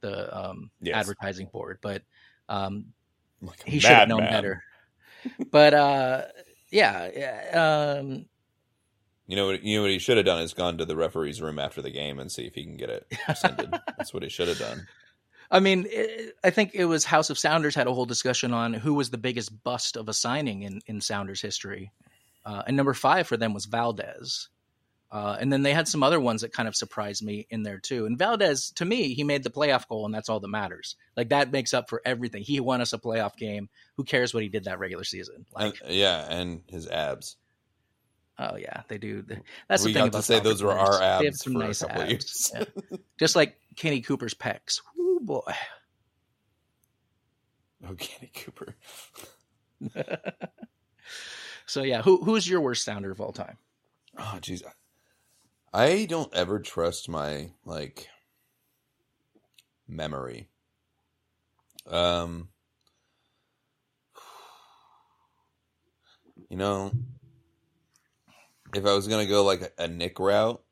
the um, Yes. advertising board. But um, Like he should have known madman. better. But uh, yeah, yeah, um, You know what? You know what he should have done is gone to the referee's room after the game and see if he can get it rescinded. That's what he should have done. I mean, it, I think it was House of Sounders had a whole discussion on who was the biggest bust of a signing in, in Sounders history. Uh, and number five for them was Valdez. Uh, and then they had some other ones that kind of surprised me in there too. And Valdez, to me, he made the playoff goal, and that's all that matters. Like that makes up for everything. He won us a playoff game. Who cares what he did that regular season? Like, And, yeah, and his abs. Oh yeah, they do. That's we the thing got to say those were players. our They have abs some for nice a couple of abs. years. Yeah. Just like Kenny Cooper's pecs. Ooh boy. Oh, Kenny Cooper. So yeah, who who's your worst sounder of all time? Oh, jeez. I don't ever trust my like memory. Um, you know, if I was gonna go like a, a Nick route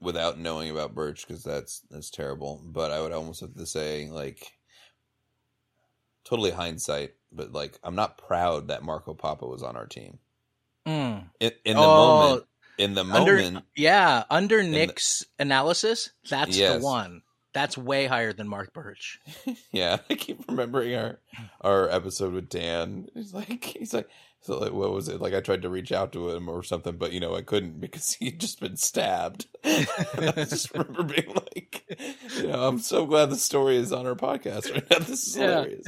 without knowing about Burch, because that's that's terrible. But I would almost have to say like totally hindsight, but like I'm not proud that Marco Pappa was on our team Mm. in, in the Oh, moment. In the Under moment, yeah, under the- Nick's analysis, that's Yes. the one. That's way higher than Marc Burch. Yeah, I keep remembering our our episode with Dan. He's like, he's like, so like, what was it? Like, I tried to reach out to him or something, but you know, I couldn't because he'd just been stabbed. I just remember being like, you know, I'm so glad the story is on our podcast right now. This is Yeah. hilarious.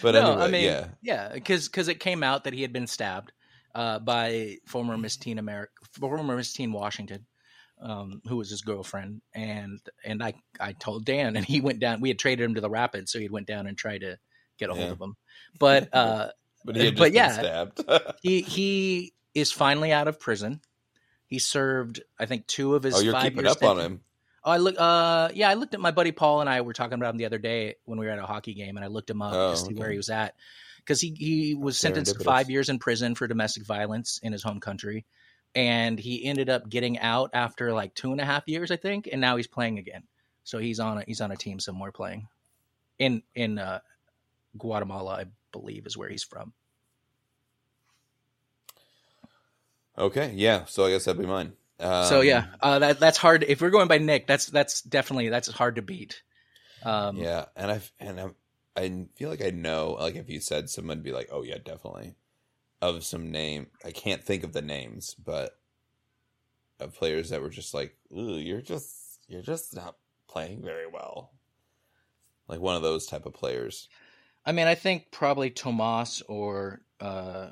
But no, anyway, I mean, yeah, yeah, because because it came out that he had been stabbed uh, by former Miss Teen America, former Miss Teen Washington, um, who was his girlfriend, and and I I told Dan, and he went down. We had traded him to the Rapids, so he went down and tried to get a hold Yeah. of him, but uh, but he but been yeah. stabbed. he he is finally out of prison. He served, I think, two of his oh, you're five keeping years. up on him. Oh, I look. Uh, yeah, I looked at my buddy Paul and I were talking about him the other day when we were at a hockey game, and I looked him up Oh, to see where he was at because he he was sentenced to five years in prison for domestic violence in his home country, and he ended up getting out after like two and a half years, I think, and now he's playing again. So he's on a he's on a team somewhere playing in in uh, Guatemala, I believe, is where he's from. Okay, yeah. So I guess that'd be mine. Um, so yeah, uh, that that's hard. If we're going by Nick, that's that's definitely that's hard to beat. Um, yeah, and I and I I feel like I know. Like if you said someone, would be like, oh yeah, definitely. Of some name, I can't think of the names, but of players that were just like, Ooh, you're just you're just not playing very well. Like one of those type of players. I mean, I think probably Tomas or uh,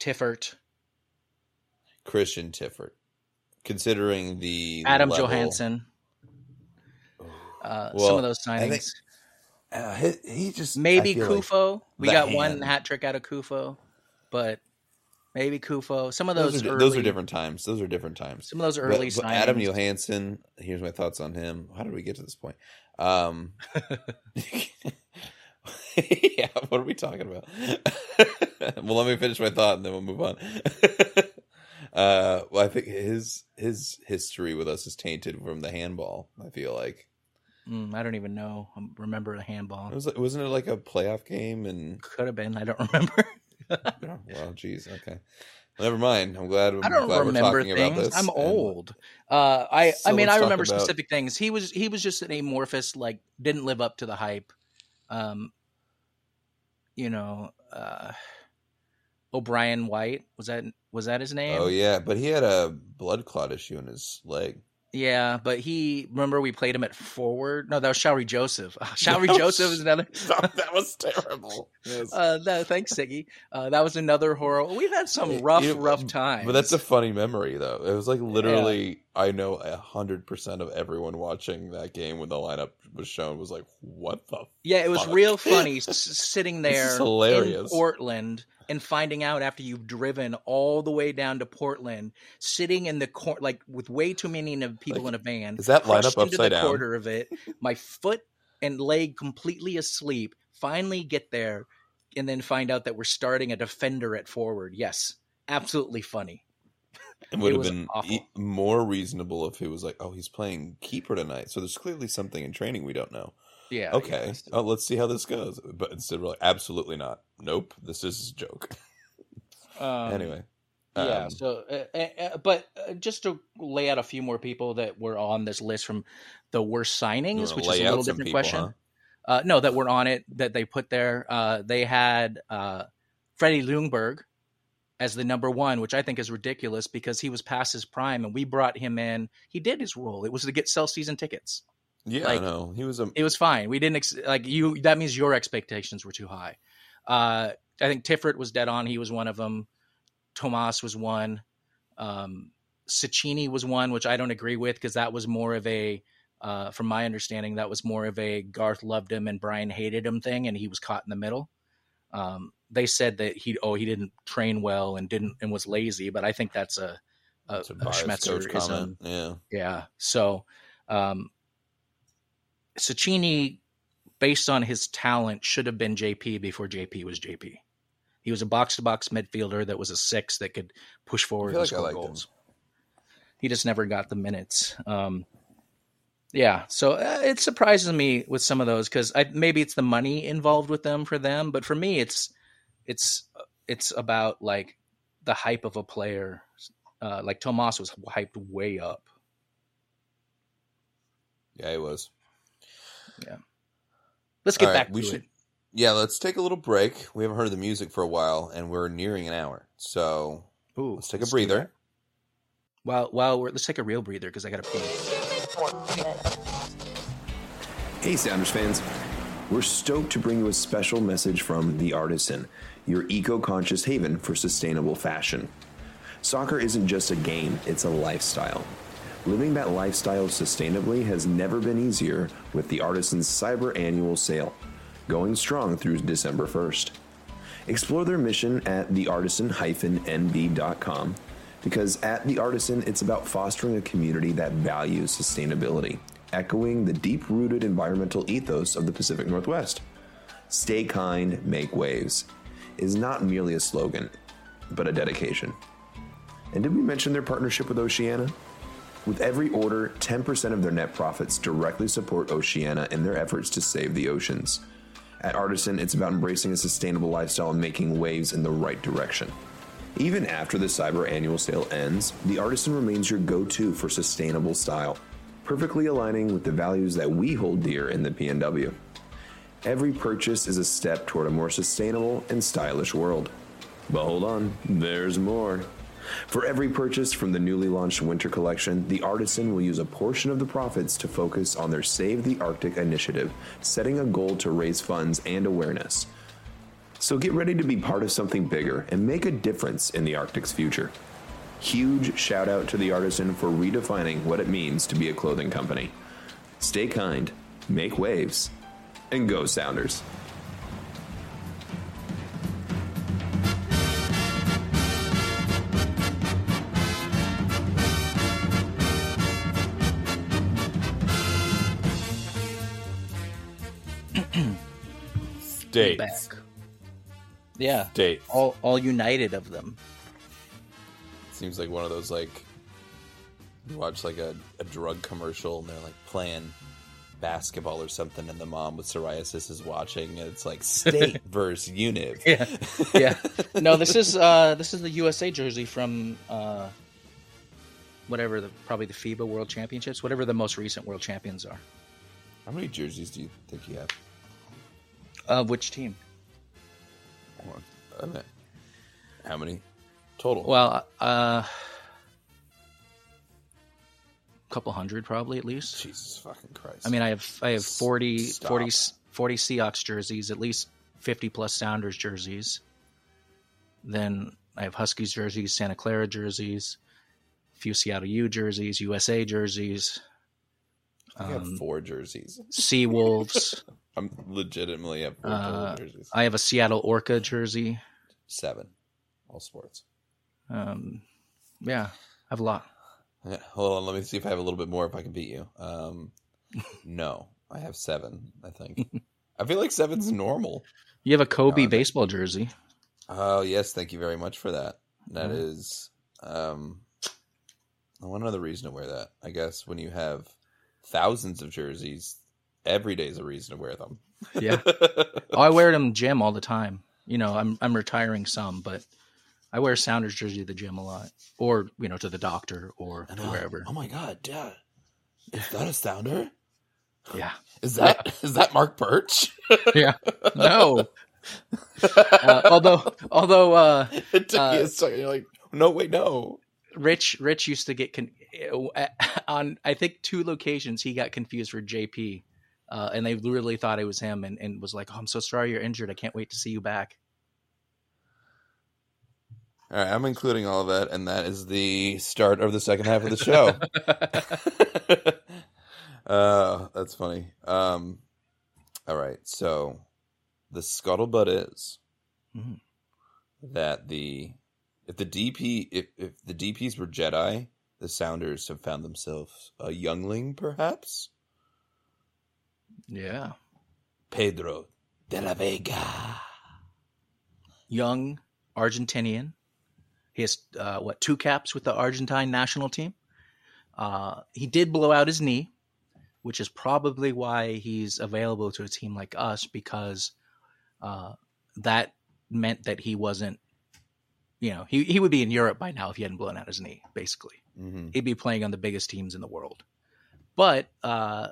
Tiffert, Christian Tiffert, considering the Adam level- Johansson, uh, some of those signings. Uh, he, he just maybe feel like Nkufo. we got one hat trick out of Nkufo, but maybe Nkufo. Some of those, those are early, those are different times. Those are different times. Some of those But- early but signings. Adam Johansson. Here's my thoughts on him. How did we get to this point? Um, yeah, what are we talking about? well, let me finish my thought and then we'll move on. uh, well, I think his his history with us is tainted from the handball. I feel like Mm, I don't even know. I remember the handball. it was wasn't it like a playoff game and Could have been. I don't remember. oh, well, geez, okay. Never mind. I'm glad. I'm I don't glad we're remember things. I'm old. Uh, I So I mean, I remember about- specific things. He was he was just an amorphous, like didn't live up to the hype. Um, you know, uh, O'Brian White was that was that his name? Oh yeah, but he had a blood clot issue in his leg. Yeah, but he remember we played him at forward. No, that was Shalrie Joseph. That Joseph is another. that was terrible. Yes. Uh, no, thanks, Sigi. Uh, that was another horror. We've had some You rough, know, rough times. But that's a funny memory, though. It was like literally, I know a hundred percent of everyone watching that game when the lineup was shown was like, "What the?" Yeah, it was Fuck. real funny sitting there hilarious. in Portland and finding out after you've driven all the way down to Portland, sitting in the corner, like with way too many of people Like, in a van. is that lineup crushed into upside the down? quarter of it, my foot and leg completely asleep. Finally get there, and then find out that we're starting a defender at forward. Yes, absolutely funny. It would It have been e- more reasonable if he was like, "Oh, he's playing keeper tonight." So there's clearly something in training we don't know. Yeah. okay, yeah. oh, let's see how this goes. But instead, we're like, "Absolutely not. Nope, this is a joke." Um, anyway, yeah. um, so, uh, uh, uh, but uh, just to lay out a few more people that were on this list from the worst signings, which is a little different people, question. huh? Uh, no, that were on it that they put there. Uh, they had uh, Freddie Ljungberg as the number one, which I think is ridiculous because he was past his prime, and we brought him in. He did his role. It was to get sell season tickets. Yeah, like, no, he was a It was fine. We didn't ex- like you. That means your expectations were too high. Uh, I think Tiffert was dead on. He was one of them. Tomas was one. Um, Cecchini was one, which I don't agree with because that was more of a, uh, from my understanding, that was more of a Garth loved him and Brian hated him thing, and he was caught in the middle. Um, they said that he, oh, he didn't train well and didn't and was lazy, but I think that's a a, a a Schmetzerism. Yeah. Yeah. So, um, Cecchini, based on his talent, should have been JP before JP was JP. He was a box to box midfielder that was a six that could push forward and like score liked him. goals. He just never got the minutes. Um, yeah, so uh, it surprises me with some of those because maybe it's the money involved with them for them, but for me, it's it's it's about like the hype of a player. Uh, like Tomas was hyped way up. Yeah, it was. Let's get All right, back we to should- it. Yeah, let's take a little break. We haven't heard the music for a while, and we're nearing an hour. So Ooh, let's take a do breather. that. While while we're let's take a real breather because I got to pee. Hey, Sounders fans. We're stoked to bring you a special message from The Artisan, your eco conscious haven for sustainable fashion. Soccer isn't just a game, it's a lifestyle. Living that lifestyle sustainably has never been easier with The Artisan's Cyber Annual Sale, going strong through December 1st. Explore their mission at theartisan-nb.com because at The Artisan, it's about fostering a community that values sustainability, echoing the deep rooted environmental ethos of the Pacific Northwest. Stay kind, make waves is not merely a slogan, but a dedication. And did we mention their partnership with Oceana? With every order, 10% of their net profits directly support Oceana in their efforts to save the oceans. At Artisan, it's about embracing a sustainable lifestyle and making waves in the right direction. Even after the Cyber Annual Sale ends, the Artisan remains your go to for sustainable style, perfectly aligning with the values that we hold dear in the PNW. Every purchase is a step toward a more sustainable and stylish world. But hold on, there's more. For every purchase from the newly launched winter collection, the artisan will use a portion of the profits to focus on their Save the Arctic initiative, setting a goal to raise funds and awareness. So get ready to be part of something bigger and make a difference in the Arctic's future. Huge shout out to the artisan for redefining what it means to be a clothing company. Stay kind, make waves, and go Sounders. States. Back. Yeah, States. all all united of them. Seems like one of those like you watch like a, a drug commercial and they're like playing basketball or something and the mom with psoriasis is watching and it's like state versus univ. Yeah, yeah. No, this is uh this is the USA jersey from uh whatever the probably the FIBA World Championships, whatever the most recent World Champions are. How many jerseys do you think you have? Of which team? How many total? Well, uh, a couple hundred probably at least. Jesus fucking Christ. I mean, I have I have 40, Stop. 40, 40 Seahawks jerseys, at least fifty plus Sounders jerseys. Then I have Huskies jerseys, Santa Clara jerseys, a few Seattle U jerseys, USA jerseys, I have um, four jerseys. Sea Wolves. I'm legitimately have Uh, jerseys. I have a Seattle Orca jersey. Seven. All sports. Um, yeah, I have a lot. Yeah, hold on, let me see if I have a little bit more if I can beat you. Um, no, I have seven. I think. I feel like seven's normal. You have a Kobe No, baseball jersey. Oh yes, thank you very much for that. That Mhm. is, um, one other reason to wear that. I guess when you have thousands of jerseys, every day is a reason to wear them. Yeah. Oh, I wear them gym all the time. You know, I'm I'm retiring some, but I wear Sounders jersey to the gym a lot, or you know, to the doctor or And, uh, wherever. Oh my god, Dad, is that a sounder? Yeah, Is that is that Marc Burch? yeah. No. Uh, although, although uh, it took Uh, second. You're like, no, wait, no. Rich Rich used to get con- on I think two locations he got confused for JP, uh, and they literally thought it was him, and, and was like, "Oh, I'm so sorry you're injured. I can't wait to see you back." All right, I'm including all of that, and that is the start of the second half of the show. uh, that's funny. Um, all right, so the scuttlebutt is Mhm. that the if the DP if if the DPs were Jedi, the Sounders have found themselves a youngling, perhaps Yeah. Pedro de la Vega. Young Argentinian. He has, uh, what, two caps with the Argentine national team? Uh, he did blow out his knee, which is probably why he's available to a team like us because uh, that meant that he wasn't, you know, he, he would be in Europe by now if he hadn't blown out his knee, basically. hmm he'd be playing on the biggest teams in the world. But uh,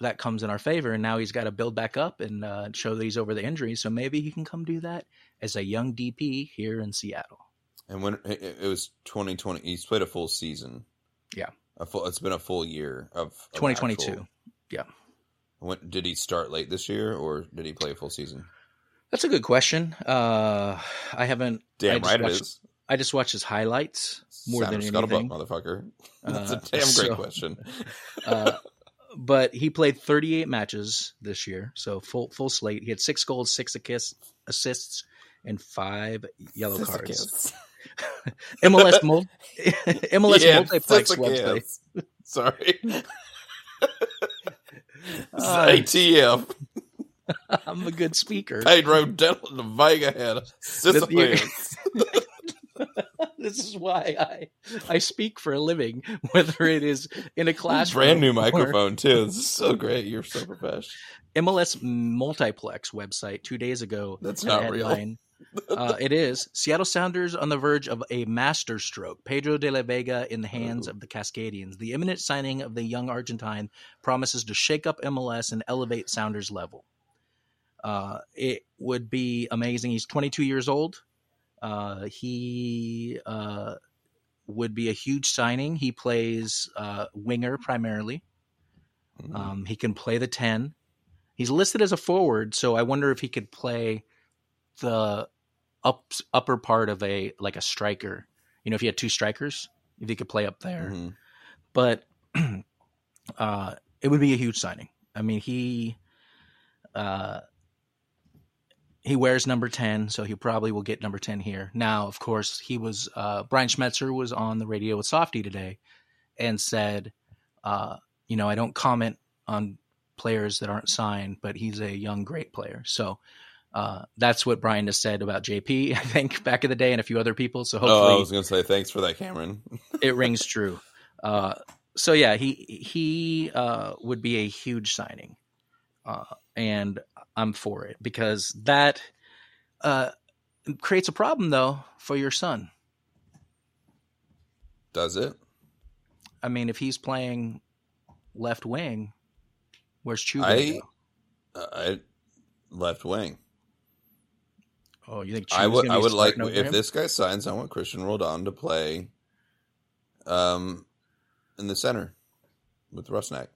that comes in our favor, and now he's got to build back up and uh, show that he's over the injury. So maybe he can come do that as a young DP here in Seattle. And when it, it was 2020, he's played a full season. Yeah. a full. It's been a full year of, of 2022. actual- Yeah. When did he start late this year, or did he play a full season? That's a good question. Uh, I haven't. Damn just right it watched- is. I just watched his highlights more Sound than anything. motherfucker. That's Uh, a damn great so- question. Uh, but he played 38 matches this year, so full full slate. He had six goals, six assists, and five yellow cards. MLS mul- MLS Yeah, multiplex website. Sorry. Uh, ATF. I'm a good speaker. Pedro de Vega had Sisyphus. This is why I I speak for a living, whether it is in a classroom. Brand new or microphone too. This is so great. You're so professional. MLS multiplex website two days ago. That's not real. uh, it is Seattle Sounders on the verge of a master stroke. Pedro de la Vega in the hands of the Cascadians. The imminent signing of the young Argentine promises to shake up MLS and elevate Sounders level. Uh, it would be amazing. He's 22 years old. Uh, he uh, would be a huge signing. He plays uh, winger primarily. Mm. Um, he can play the 10. He's listed as a forward, so I wonder if he could play the up, upper part of a like a striker. You know, if he had two strikers, if he could play up there. Mhm. But uh, it would be a huge signing. I mean, he uh, he wears number 10, so he probably will get number 10 here. Now, of course, he was uh, Brian Schmetzer was on the radio with Softy today and said, uh, you know, I don't comment on players that aren't signed, but he's a young, great player. So uh, that's what Brian has said about JP, I think, back in the day, and a few other people. So hopefully, Oh, I was going to say thanks for that, Cameron. it rings true. Uh, so yeah, he he uh, would be a huge signing, uh, and I'm for it because that uh, creates a problem though for your son. Does it? I mean, if he's playing left wing, where's Chuba? I, uh, I left wing. oh, you think I would. I would like if him? this guy signs. I want Cristian Roldan to play, um, in the center with Rusnak.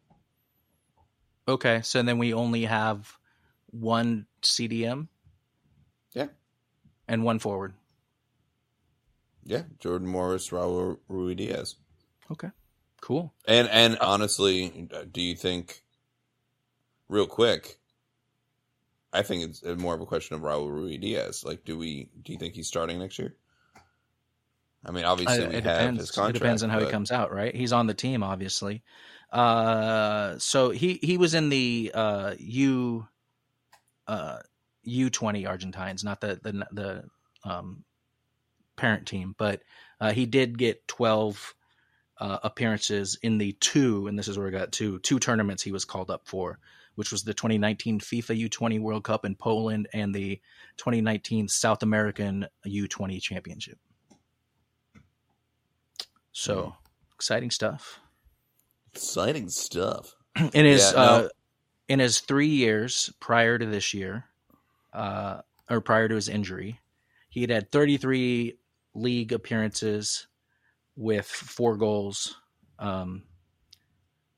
Okay, so then we only have one CDM. Yeah. And one forward. Yeah, Jordan Morris, Raul Ruidiaz. Okay. Cool. And and honestly, do you think, real quick? I think it's more of a question of Raul Ruidiaz. Like, do we? Do you think he's starting next year? I mean, obviously Uh, we it have depends. his contract. It depends on how but- he comes out, right? He's on the team, obviously. Uh, so he he was in the uh U uh U twenty Argentines, not the the the um parent team, but uh, he did get twelve uh, appearances in the two, and this is where I got two two tournaments he was called up for, which was the 2019 FIFA U20 World Cup in Poland and the 2019 South American U20 Championship. So exciting stuff. Exciting stuff. In his Yeah, no. uh, in his three years prior to this year, uh, or prior to his injury, he had had 33 league appearances with four goals, um,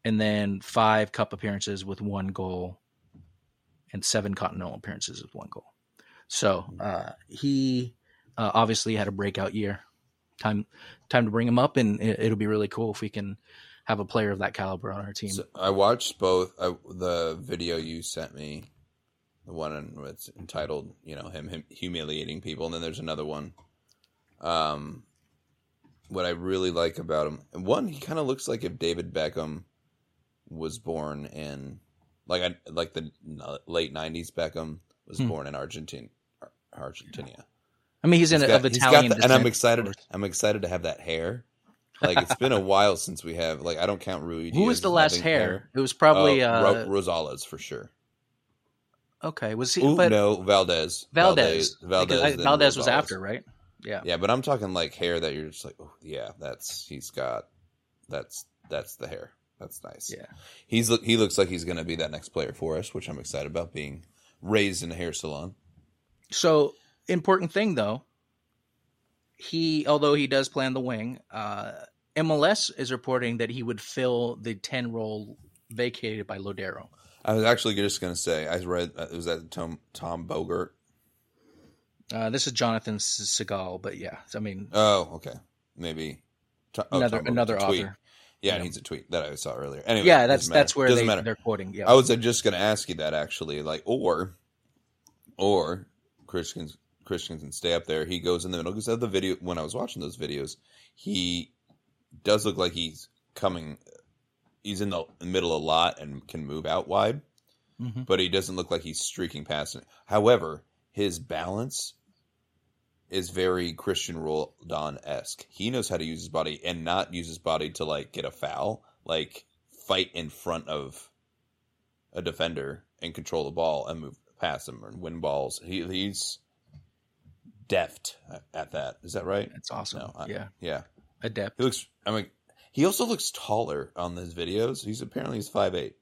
and then five cup appearances with one goal, and seven continental appearances with one goal. So uh, he Uh, obviously, had a breakout year. Time time to bring him up, and it, it'll be really cool if we can have a player of that caliber on our team. So I watched both uh, the video you sent me, the one in, it's entitled, you know, him, him humiliating people, and then there's another one. Um, what I really like about him, one, he kind of looks like if David Beckham was born in, like I like the late '90s Beckham was Hmm. born in Argentina. Argentina. I mean, he's, in He's a, got- of Italian the- and I'm excited. I'm excited to have that hair. Like it's been a while since we have. Like I don't count Rui. Who was the last having hair? It was probably uh, Ro- Rosales for sure. okay. Was he? Ooh, but no, Valdez. Valdez. Valdez. I- Valdez was after, right? Yeah. Yeah, but I'm talking like hair that you're just like, oh yeah, that's he's got. That's that's the hair. That's nice. Yeah. He's look. He looks like he's going to be that next player for us, which I'm excited about. Being raised in a hair salon. So important thing though, he although he does play on the wing, uh, MLS is reporting that he would fill the ten role vacated by Lodeiro. I was actually just going to say I read uh, was that Tom Tom Bogert. Uh, this is Jonathan Sigal, but yeah, I mean Oh, okay, maybe To- oh, another Tom another author. Yeah, he's a tweet that I saw earlier. Anyway, Yeah, that's that's where Doesn't they matter. they're quoting. Yeah, I was uh, just going to ask you that actually, like, or, or Christians Christians can stay up there. He goes in the middle because of the video. When I was watching those videos, he does look like he's coming. He's in the middle a lot and can move out wide, Mhm. but he doesn't look like he's streaking past it. However, his balance is very Cristian Roldan esque. He knows how to use his body and not use his body to like get a foul, like fight in front of a defender and control the ball and move past him and win balls. He, he's deft at that. Is that right? That's awesome. No, I- yeah, Yeah. adept. He looks. I mean, he also looks taller on his videos. He's apparently he's five eight.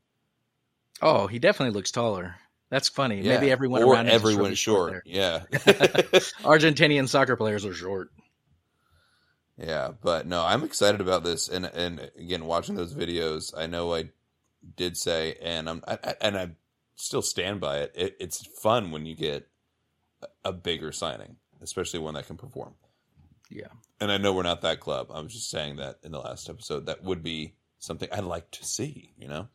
Oh, he definitely looks taller. That's funny. Yeah. Maybe everyone or around everyone really short. there. Yeah. Argentinian soccer players are short. Yeah, but no, I'm excited about this, and and again, watching those videos, I know I did say, and I'm I, and I still stand by it. it. It's fun when you get a bigger signing, especially one that can perform. Yeah. And I know we're not that club. I was just saying that in the last episode, that would be something I'd like to see, you know.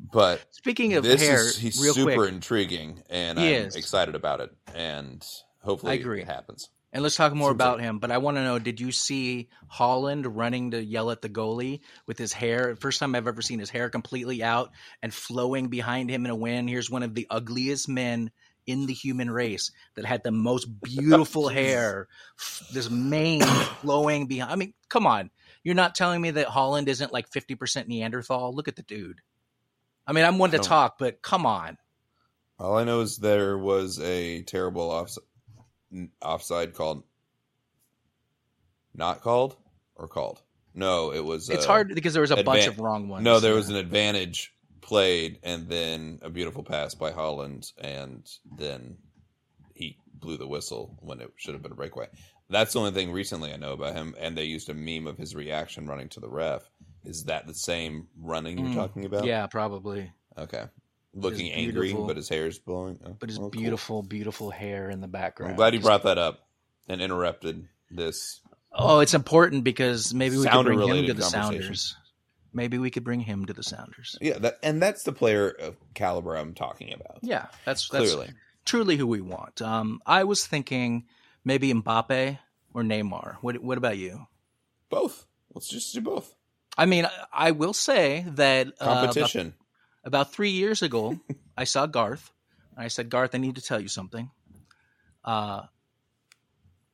But Speaking of this hair, is he's super quick, intriguing, and He I'm is. excited about it, and hopefully I agree. it happens. and let's talk more Seems about like- him. But I want to know: Did you see Haaland running to yell at the goalie with his hair? First time I've ever seen his hair completely out and flowing behind him in a wind. Here's one of the ugliest men in the human race that had the most beautiful hair, this mane flowing behind. I mean, come on. You're not telling me that Haaland isn't like 50% Neanderthal? Look at the dude. I mean, I'm one to talk, but come on. All I know is there was a terrible off, offside called, not called or called. No, it was. It's uh, hard because there was a bunch of wrong ones. No, there was an advantage played, and then a beautiful pass by Haaland, and then he blew the whistle when it should have been a breakaway. That's the only thing recently I know about him, and they used a meme of his reaction running to the ref. Is that the same running you're Mm, talking about? Yeah, probably. Okay. Looking angry, but his hair is blowing. Oh, But his oh, cool. beautiful, beautiful hair in the background. I'm glad you brought that up and interrupted this. Oh, it's important because maybe we could bring him to the. Sounders. Maybe we could bring him to the Sounders. Yeah, that and that's the player of caliber I'm talking about. Yeah, that's that's Clearly. truly who we want. Um, I was thinking maybe Mbappe or Neymar. What What about you? Both. Let's just do both. I mean, I, I will say that uh, about, Competition. about three years ago, I saw Garth. And I said, Garth, I need to tell you something. Uh,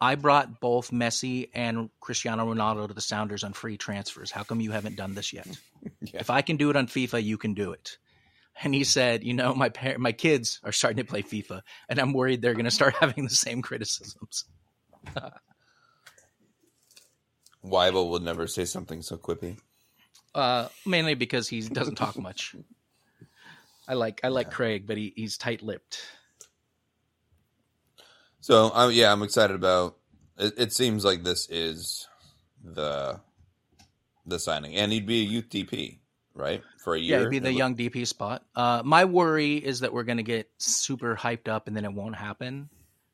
I brought both Messi and Cristiano Ronaldo to the Sounders on free transfers. How come you haven't done this yet? Yeah. If I can do it on FIFA, you can do it. And he said, you know, my par- my kids are starting to play FIFA, and I'm worried they're going to start having the same criticisms. Waibel would never say something so quippy. Uh, mainly because he doesn't talk much. I like I like Craig, but he, he's tight lipped. So um, yeah, I'm excited about. It, it seems like this is the the signing, and he'd be a youth DP, right, for a year. Yeah, it'd be the look- young DP spot. Uh, my worry is that we're going to get super hyped up and then it won't happen.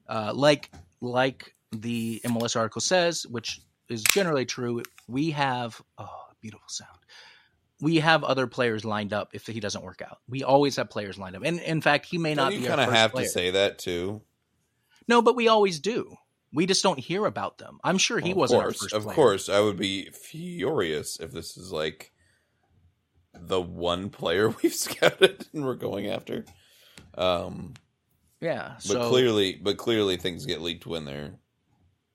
Uh, like like the MLS article says, which is generally true, we have oh, beautiful sound. We have other players lined up if he doesn't work out. We always have players lined up, and in fact, he may not Don't you be. our kind of have player. to say that too. No, but we always do. We just don't hear about them. I'm sure he Well, wasn't course, our first of player. course, I would be furious if this is like the one player we've scouted and we're going after. Um, Yeah, but so clearly, but clearly, things get leaked when they're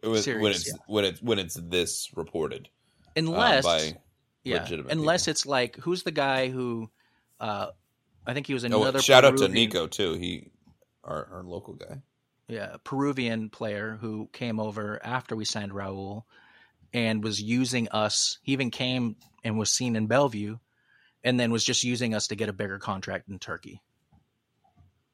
when, when it's yeah. when it's when it's this reported uh, unless by yeah, unless people. it's like who's the guy who, uh, I think he was Oh, another. shout out to Nico too. He our our local guy. Yeah, Peruvian player who came over after we signed Raul and was using us. He even came and was seen in Bellevue and then was just using us to get a bigger contract in Turkey.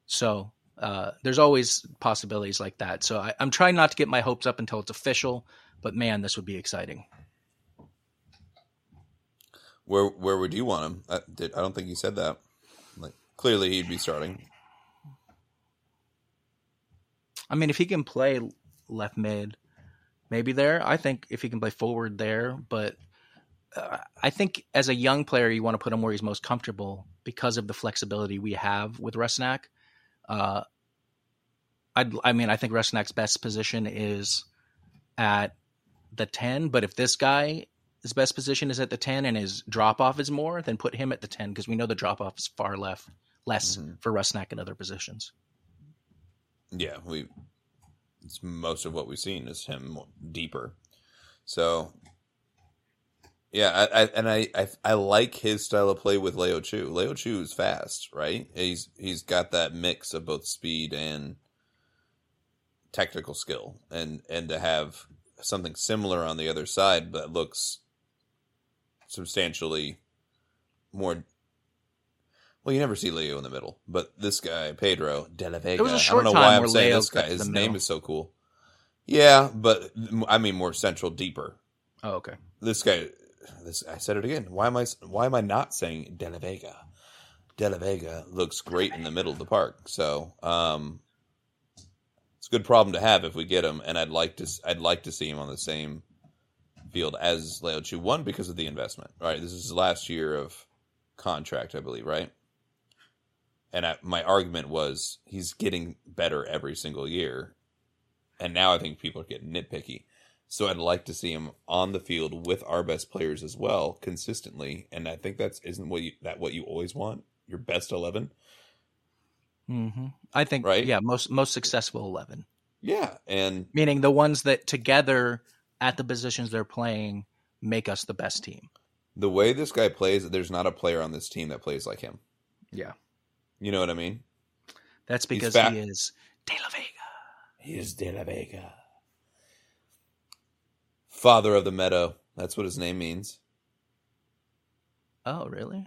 So uh, there's always possibilities like that. So I, I'm trying not to get my hopes up until it's official, but man, this would be exciting. Where where would you want him? I, did, I don't think he said that. Like clearly, he'd be starting. I mean, if he can play left mid, maybe there. I think if he can play forward there, but uh, I think as a young player, you want to put him where he's most comfortable because of the flexibility we have with Rusnak. Uh, I'd, I mean, I think Rusnak's best position is at the 10, but if this guy, his best position is at the 10 and his drop off is more, then put him at the 10 because we know the drop off is far left, less Mhm. for Rusnak in other positions. Yeah, we. It's most of what we've seen is him deeper. So, yeah, I, I and I, I I like his style of play with Leo Chu. Leo Chu is fast, right? He's he's got that mix of both speed and technical skill, and and to have something similar on the other side that looks substantially more well, you never see Leo in the middle, but this guy Pedro De La Vega. was a I short don't know why I'm saying Leo this guy. His name middle. is so cool. Yeah, but I mean more central, deeper. Oh, okay. This guy. This I said it again. Why am I? Why am I not saying De La Vega? De La Vega looks great in the middle of the park. So, um, it's a good problem to have if we get him. And I'd like to. I'd like to see him on the same field as Leo Chu. One because of the investment. Right. This is his last year of contract, I believe. Right and I, my argument was he's getting better every single year, and now I think people are getting nitpicky. So I'd like to see him on the field with our best players as well, consistently. And I think that's isn't what you that what you always want your best eleven. hmm I think, Right? yeah, most most successful eleven, Yeah, and meaning the ones that together at the positions they're playing make us the best team. the way this guy plays, there's not a player on this team that plays like him. Yeah, You know what I mean? that's because fat. he is De La Vega. He is De La Vega, father of the meadow. That's what his name means. Oh, really?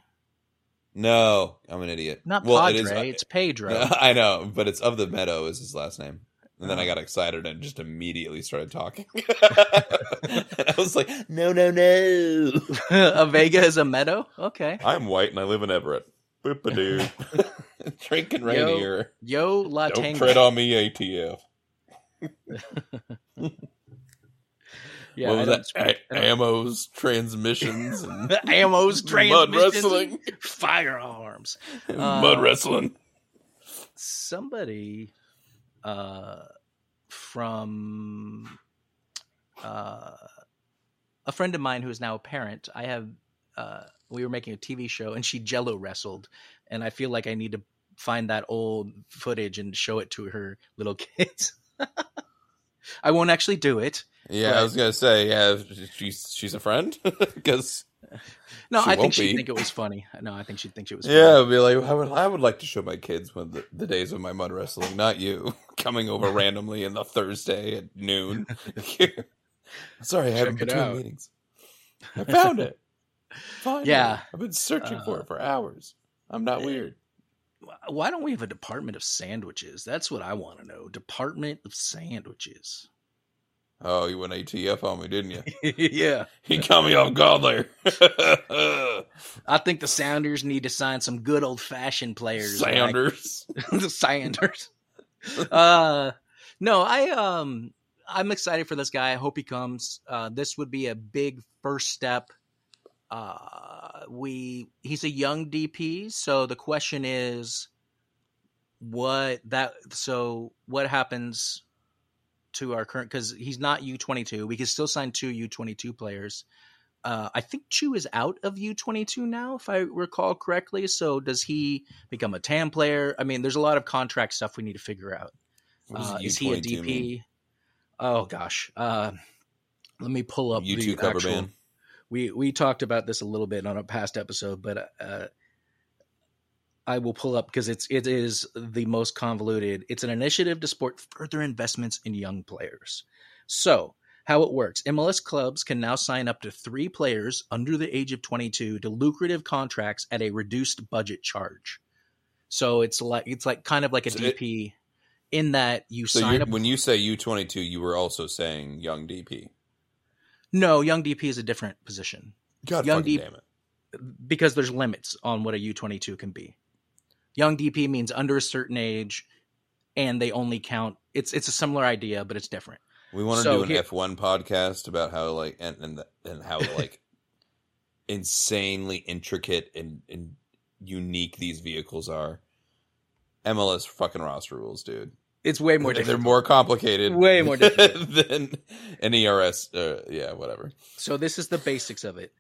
No, I'm an idiot. Not Well, Padre. it is- uh, it's Pedro. I know, but it's of the meadow is his last name. And then I oh. got excited and just immediately started talking. and I was like, no, no, no. a Vega is a meadow. Okay. I'm white and I live in Everett. Boop-a-doo. Drinking Yo, Rainier. Yo La Don't Tango. tread on me, ATF. Yeah, what was that? speak- A- Ammo's transmissions and Ammo's transmissions. mud wrestling. firearms. mud Uh, wrestling. somebody uh, from uh, a friend of mine who is now a parent. I have uh, we were making a TV show and she jello wrestled, and I feel like I need to find that old footage and show it to her little kids. I won't actually do it. Yeah, Right. I was gonna say, yeah, she's she's a friend because No, I think she'd be. think it was funny. No, I think she'd think it was Yeah. I'd be like, I would, I would like to show my kids when the, the days of my mud wrestling, not you coming over randomly in the Thursday at noon. Sorry, I haven't been meetings. I found it. Finally. Yeah. I've been searching for it for hours. I'm not weird. Why don't we have a department of sandwiches? That's what I want to know. Department of sandwiches. Oh, you went ATF on me, didn't you? yeah. He caught me off guard there. I think the Sounders need to sign some good old fashioned players. like- Sounders. the Sounders. uh no, I um I'm excited for this guy. I hope he comes. Uh, this would be a big first step. Uh, we he's a young DP, so the question is, what that so what happens to our current because he's not U22. We can still sign two U22 players. Uh, I think Chu is out of U22 now, if I recall correctly. So does he become a TAM player? I mean, there's a lot of contract stuff we need to figure out. Uh, is he a U22 DP? mean? Oh gosh, uh, let me pull up U2 the cover actual. band. We we talked about this a little bit on a past episode, but uh, I will pull up because it's it is the most convoluted. It's an initiative to support further investments in young players. So how it works: MLS clubs can now sign up to three players under the age of 22 to lucrative contracts at a reduced budget charge. So it's like it's like kind of like a So it- DP in that you So sign up. when you say U22, you were also saying young DP. No, young DP is a different position. God Young fucking D- damn it. because there's limits on what a U22 can be. Young DP means under a certain age and they only count it's it's a similar idea but it's different. We want to So do an here- F1 podcast about how like and and and how like insanely intricate and, and unique these vehicles are. MLS fucking roster rules, dude. It's way more They're more complicated. Way more difficult. than an ERS. Uh, yeah, whatever. So this is the basics of it.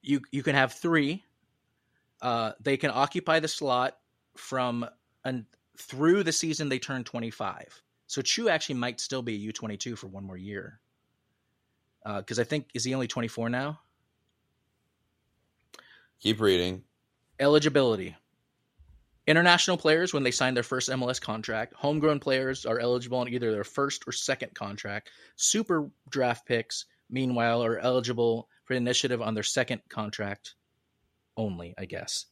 You you can have 3 uh they can occupy the slot from and through the season they turn 25. So Chu actually might still be a U22 for one more year. Uh cuz I think is he only 24 now? Keep reading. Eligibility. International players, when they sign their first MLS contract, homegrown players are eligible on either their first or second contract. Super draft picks, meanwhile, are eligible for initiative on their second contract only, I guess.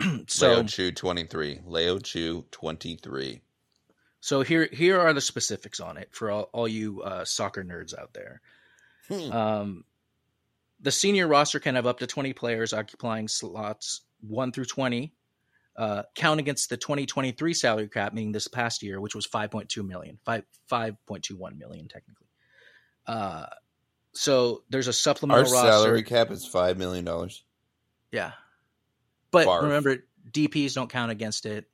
so, Leo Chu 23. Leo Chu 23. so here here are the specifics on it for all, all you uh, soccer nerds out there. Hmm. Um, the senior roster can have up to 20 players occupying slots 1 through 20. Uh, count against the 2023 salary cap, meaning this past year, which was 5.2 million, 5, 5.21 million technically. Uh, so there's a Our supplemental roster. salary cap is $5 million. Yeah. But Barf. remember, DPs don't count against it.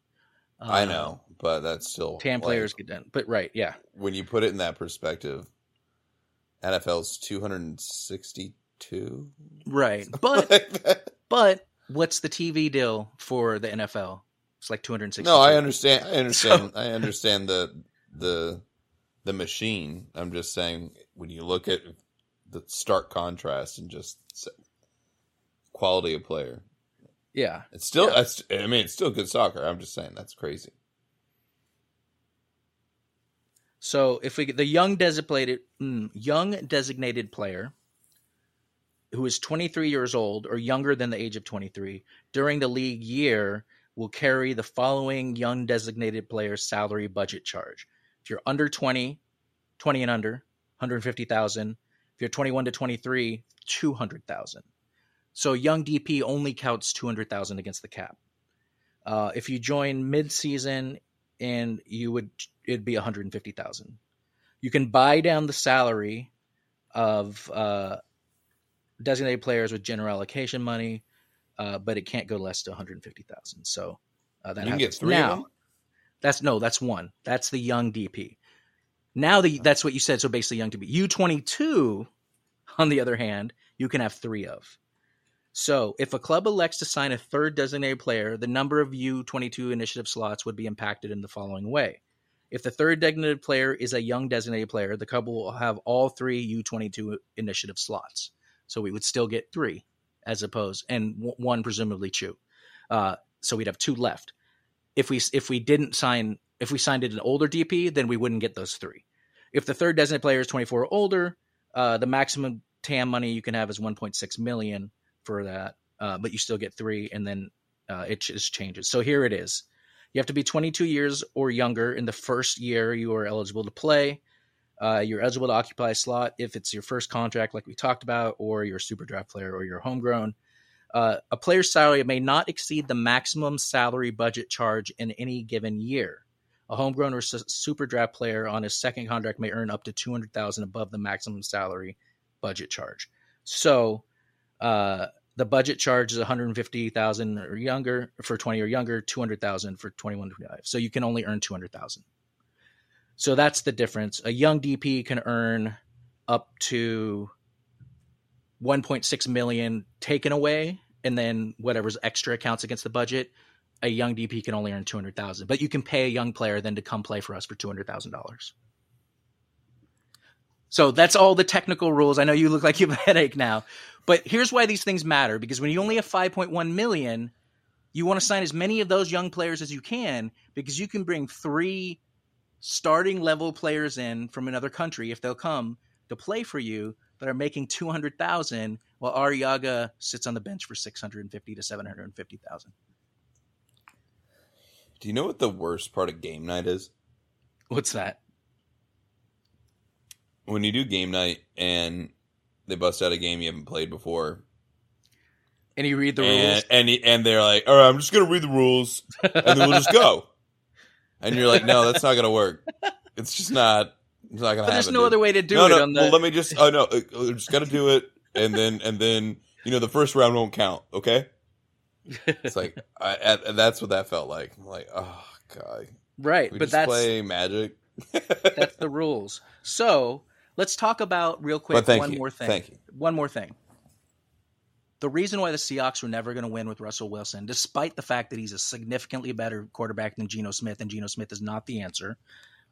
Uh, I know, but that's still. TAM like, players get done. But right, yeah. when you put it in that perspective, NFL's 262. Right. But Like but what's the TV deal for the NFL? It's like 260. no, I understand. I understand. I understand the the the machine. I'm just saying when you look at the stark contrast and just quality of player, Yeah. it's still. Yeah. I mean, it's still good soccer. I'm just saying that's crazy. So if we get the young designated mm, young designated player who is 23 years old or younger than the age of 23 during the league year will carry the following young designated player salary budget charge. If you're under 20, 20 and under, 150,000. If you're 21 to 23, 200,000. So young DP only counts 200,000 against the cap. Uh, if you join mid-season and you would it'd be 150,000. You can buy down the salary of uh, designated players with general allocation money, uh, but it can't go less to 150,000. So uh, that You can get happens. three of now. them? That's no, that's one. That's the young DP. Now the that's what you said. So basically, young DP. U twenty two, on the other hand, you can have three of. So if a club elects to sign a third designated player, the number of U twenty two initiative slots would be impacted in the following way. If the third designated player is a young designated player, the club will have all three U twenty two initiative slots. So we would still get three, as opposed and w- one presumably Chu. Uh, so we'd have two left if we if we didn't sign if we signed it an older DP, then we wouldn't get those three. If the third designated player is 24 or older, uh, the maximum TAM money you can have is 1.6 million for that, uh, but you still get three, and then uh, it just changes. So here it is: you have to be 22 years or younger in the first year you are eligible to play. Uh, you're eligible to occupy a slot if it's your first contract, like we talked about, or you're a super draft player, or you're homegrown. Uh, a player's salary may not exceed the maximum salary budget charge in any given year. A homegrown or su- super draft player on his second contract may earn up to 200,000 above the maximum salary budget charge. So, uh, the budget charge is 150,000 or younger for 20 or younger, 200,000 for 21 to 25. So you can only earn 200,000. So that's the difference. A young DP can earn up to 1.6 million taken away and then whatever's extra accounts against the budget. A young DP can only earn 200,000, but you can pay a young player then to come play for us for $200,000. So that's all the technical rules. I know you look like you have a headache now, but here's why these things matter because when you only have 5.1 million, you want to sign as many of those young players as you can because you can bring three starting level players in from another country if they'll come to play for you that are making 200,000 while Arreaga sits on the bench for 650 to 750,000. Do you know what the worst part of game night is? What's that? When you do game night and they bust out a game you haven't played before, And you read the and rules. and, and they're like, "All right, I'm just gonna read the rules, and then we'll just go." And you're like, "No, that's not gonna work. It's just not. It's not gonna But there's happen." no dude." other way to do no, it no. on the Well, let me just. Oh no, uh, uh, just gotta do it, and then and then you know the first round won't count. Okay. It's like I, and that's what that felt like. I'm like, oh god, right, we but just that's play Magic. that's the rules. So let's talk about real quick one you. more thing. Thank you. One more thing. The reason why the Seahawks were never going to win with Russell Wilson, despite the fact that he's a significantly better quarterback than Geno Smith, and Geno Smith is not the answer.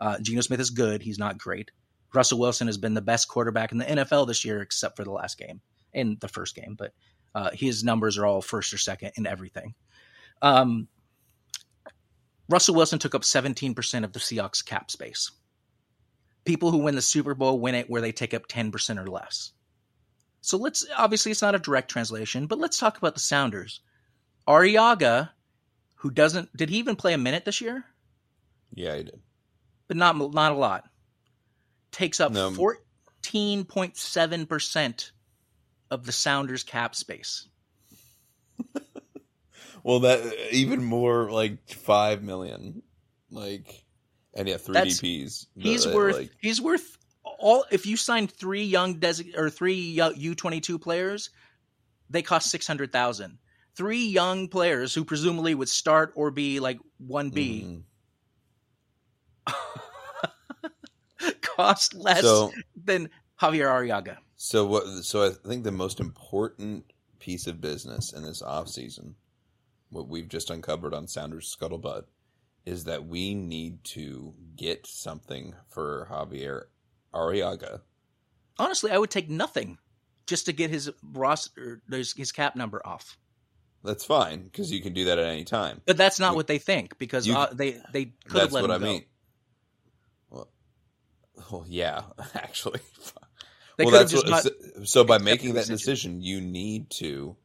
Uh, Geno Smith is good; he's not great. Russell Wilson has been the best quarterback in the NFL this year, except for the last game and the first game. But uh, his numbers are all first or second in everything. Um, Russell Wilson took up 17% of the Seahawks cap space. People who win the Super Bowl win it where they take up 10% or less. So let's obviously it's not a direct translation, but let's talk about the Sounders. Arreaga, who doesn't did he even play a minute this year? Yeah, he did. But not not a lot. Takes up 14.7% of the Sounders cap space. Well, that even more like five million, like, and yeah, three That's- DPs. He's Uh, worth like, he's worth all if you sign 3 young desi- or 3 U22 players, they cost 600,000. 3 young players who presumably would start or be like 1B mhm. cost less So, than Javier Arreaga. so what? So I think the most important piece of business in this off season, what we've just uncovered on Sounders Scuttlebutt, is that we need to get something for Javier Arreaga. Honestly, I would take nothing just to get his roster his, his cap number off. That's fine because you can do that at any time. But that's not You- what they think because you- uh, they they could have That's let what him I go. mean. Well, well, yeah, actually. They well, that's what, so, so by making that decision. decision, you need to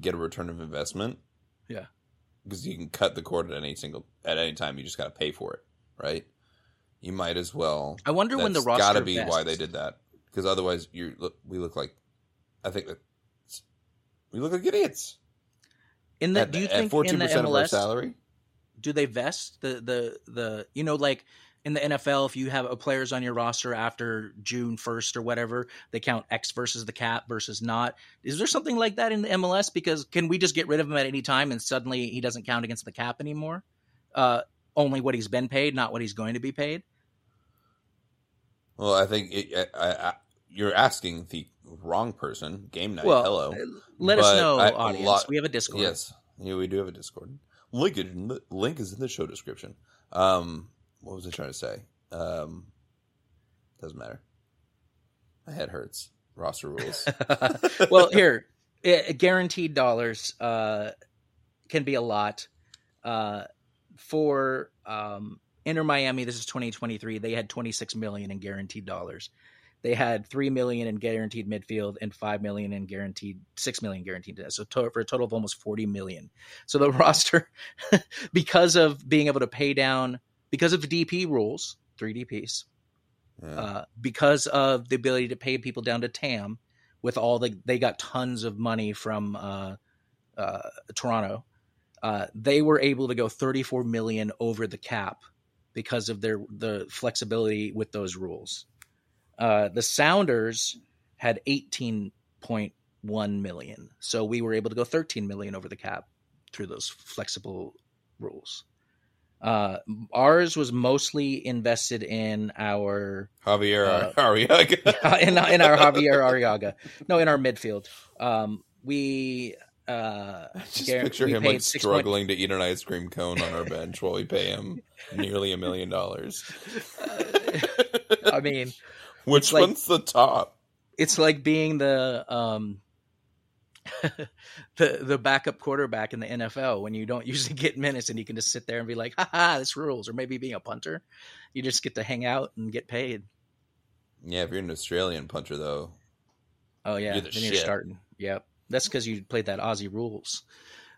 get a return of investment. Yeah. because you can cut the cord at any single at any time. You just got to pay for it, right? You might as well. I wonder when the roster gotta be why they did that because otherwise you look. We look like. I think that we look like idiots. In the at, do you think in fourteen the percent of our MLS salary? do they vest the the the you know like in the NFL if you have a players on your roster after June 1st or whatever they count X versus the cap versus not is there something like that in the MLS because can we just get rid of him at any time and suddenly he doesn't count against the cap anymore uh only what he's been paid not what he's going to be paid Well, I think it, I, I, you're asking the wrong person. Game night. well hello. uh, let us know I- audience lot- we have a discord Yes, yeah, we do have a Discord. Link is in the, link is in the show description. Um, what was I trying to say? Um, doesn't matter. My head hurts. Roster rules. well, here, guaranteed dollars uh, can be a lot. Uh, for um, Inter Miami, this is 2023. They had 26 million in guaranteed dollars. They had three million in guaranteed midfield and five million in guaranteed six million guaranteed. So to, for a total of almost 40 million. So the roster, because of being able to pay down, because of the DP rules, three DPs, Yeah. uh, because of the ability to pay people down to TAM with all the they got tons of money from uh, uh, Toronto. Uh, they were able to go 34 million over the cap because of their the flexibility with those rules. Uh, the Sounders had 18.1 million, so we were able to go 13 million over the cap through those flexible rules. Uh, ours was mostly invested in our Javier Uh, Arreaga. in, in our Javier Arreaga. No, in our midfield. Um, we uh, Just picture him like point- struggling to eat an ice cream cone on our bench while we pay him nearly a million dollars. I mean, Which like- one's the top? it's like being the um, the the backup quarterback in the NFL when you don't usually get minutes and you can just sit there and be like, "Ha ha, this rules." Or maybe being a punter, you just get to hang out and get paid. Yeah, if you're an Australian punter though, Oh yeah, the then you're starting. Yep, that's because you played that Aussie rules.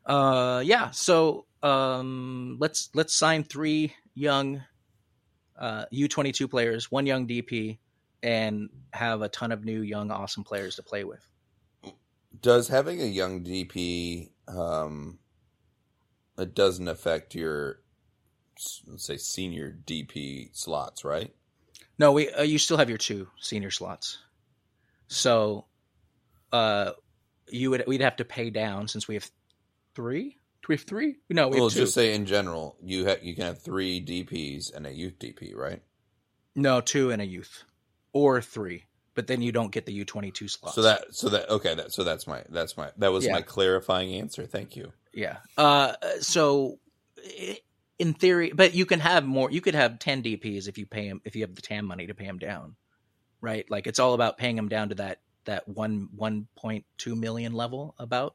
Uh, yeah. So um, let's let's sign three young uh, U22 players, one young DP, and have a ton of new young awesome players to play with. does having a young DP um it doesn't affect your let's say senior DP slots, right? No, we uh, you still have your two senior slots. So, uh, you would we'd have to pay down since we have three. Do we have three? No, we have Well, two. just say in general, you ha- you can have three DPs and a youth DP, right? no, two and a youth, or three. But then you don't get the U twenty two slots. So that so that okay, that so that's my that's my that was Yeah. my clarifying answer. Thank you. Yeah. Uh, so in theory, but you can have more. You could have ten DPS if you pay him if you have the TAM money to pay him down, right? Like it's all about paying him down to that that one one point two million level, about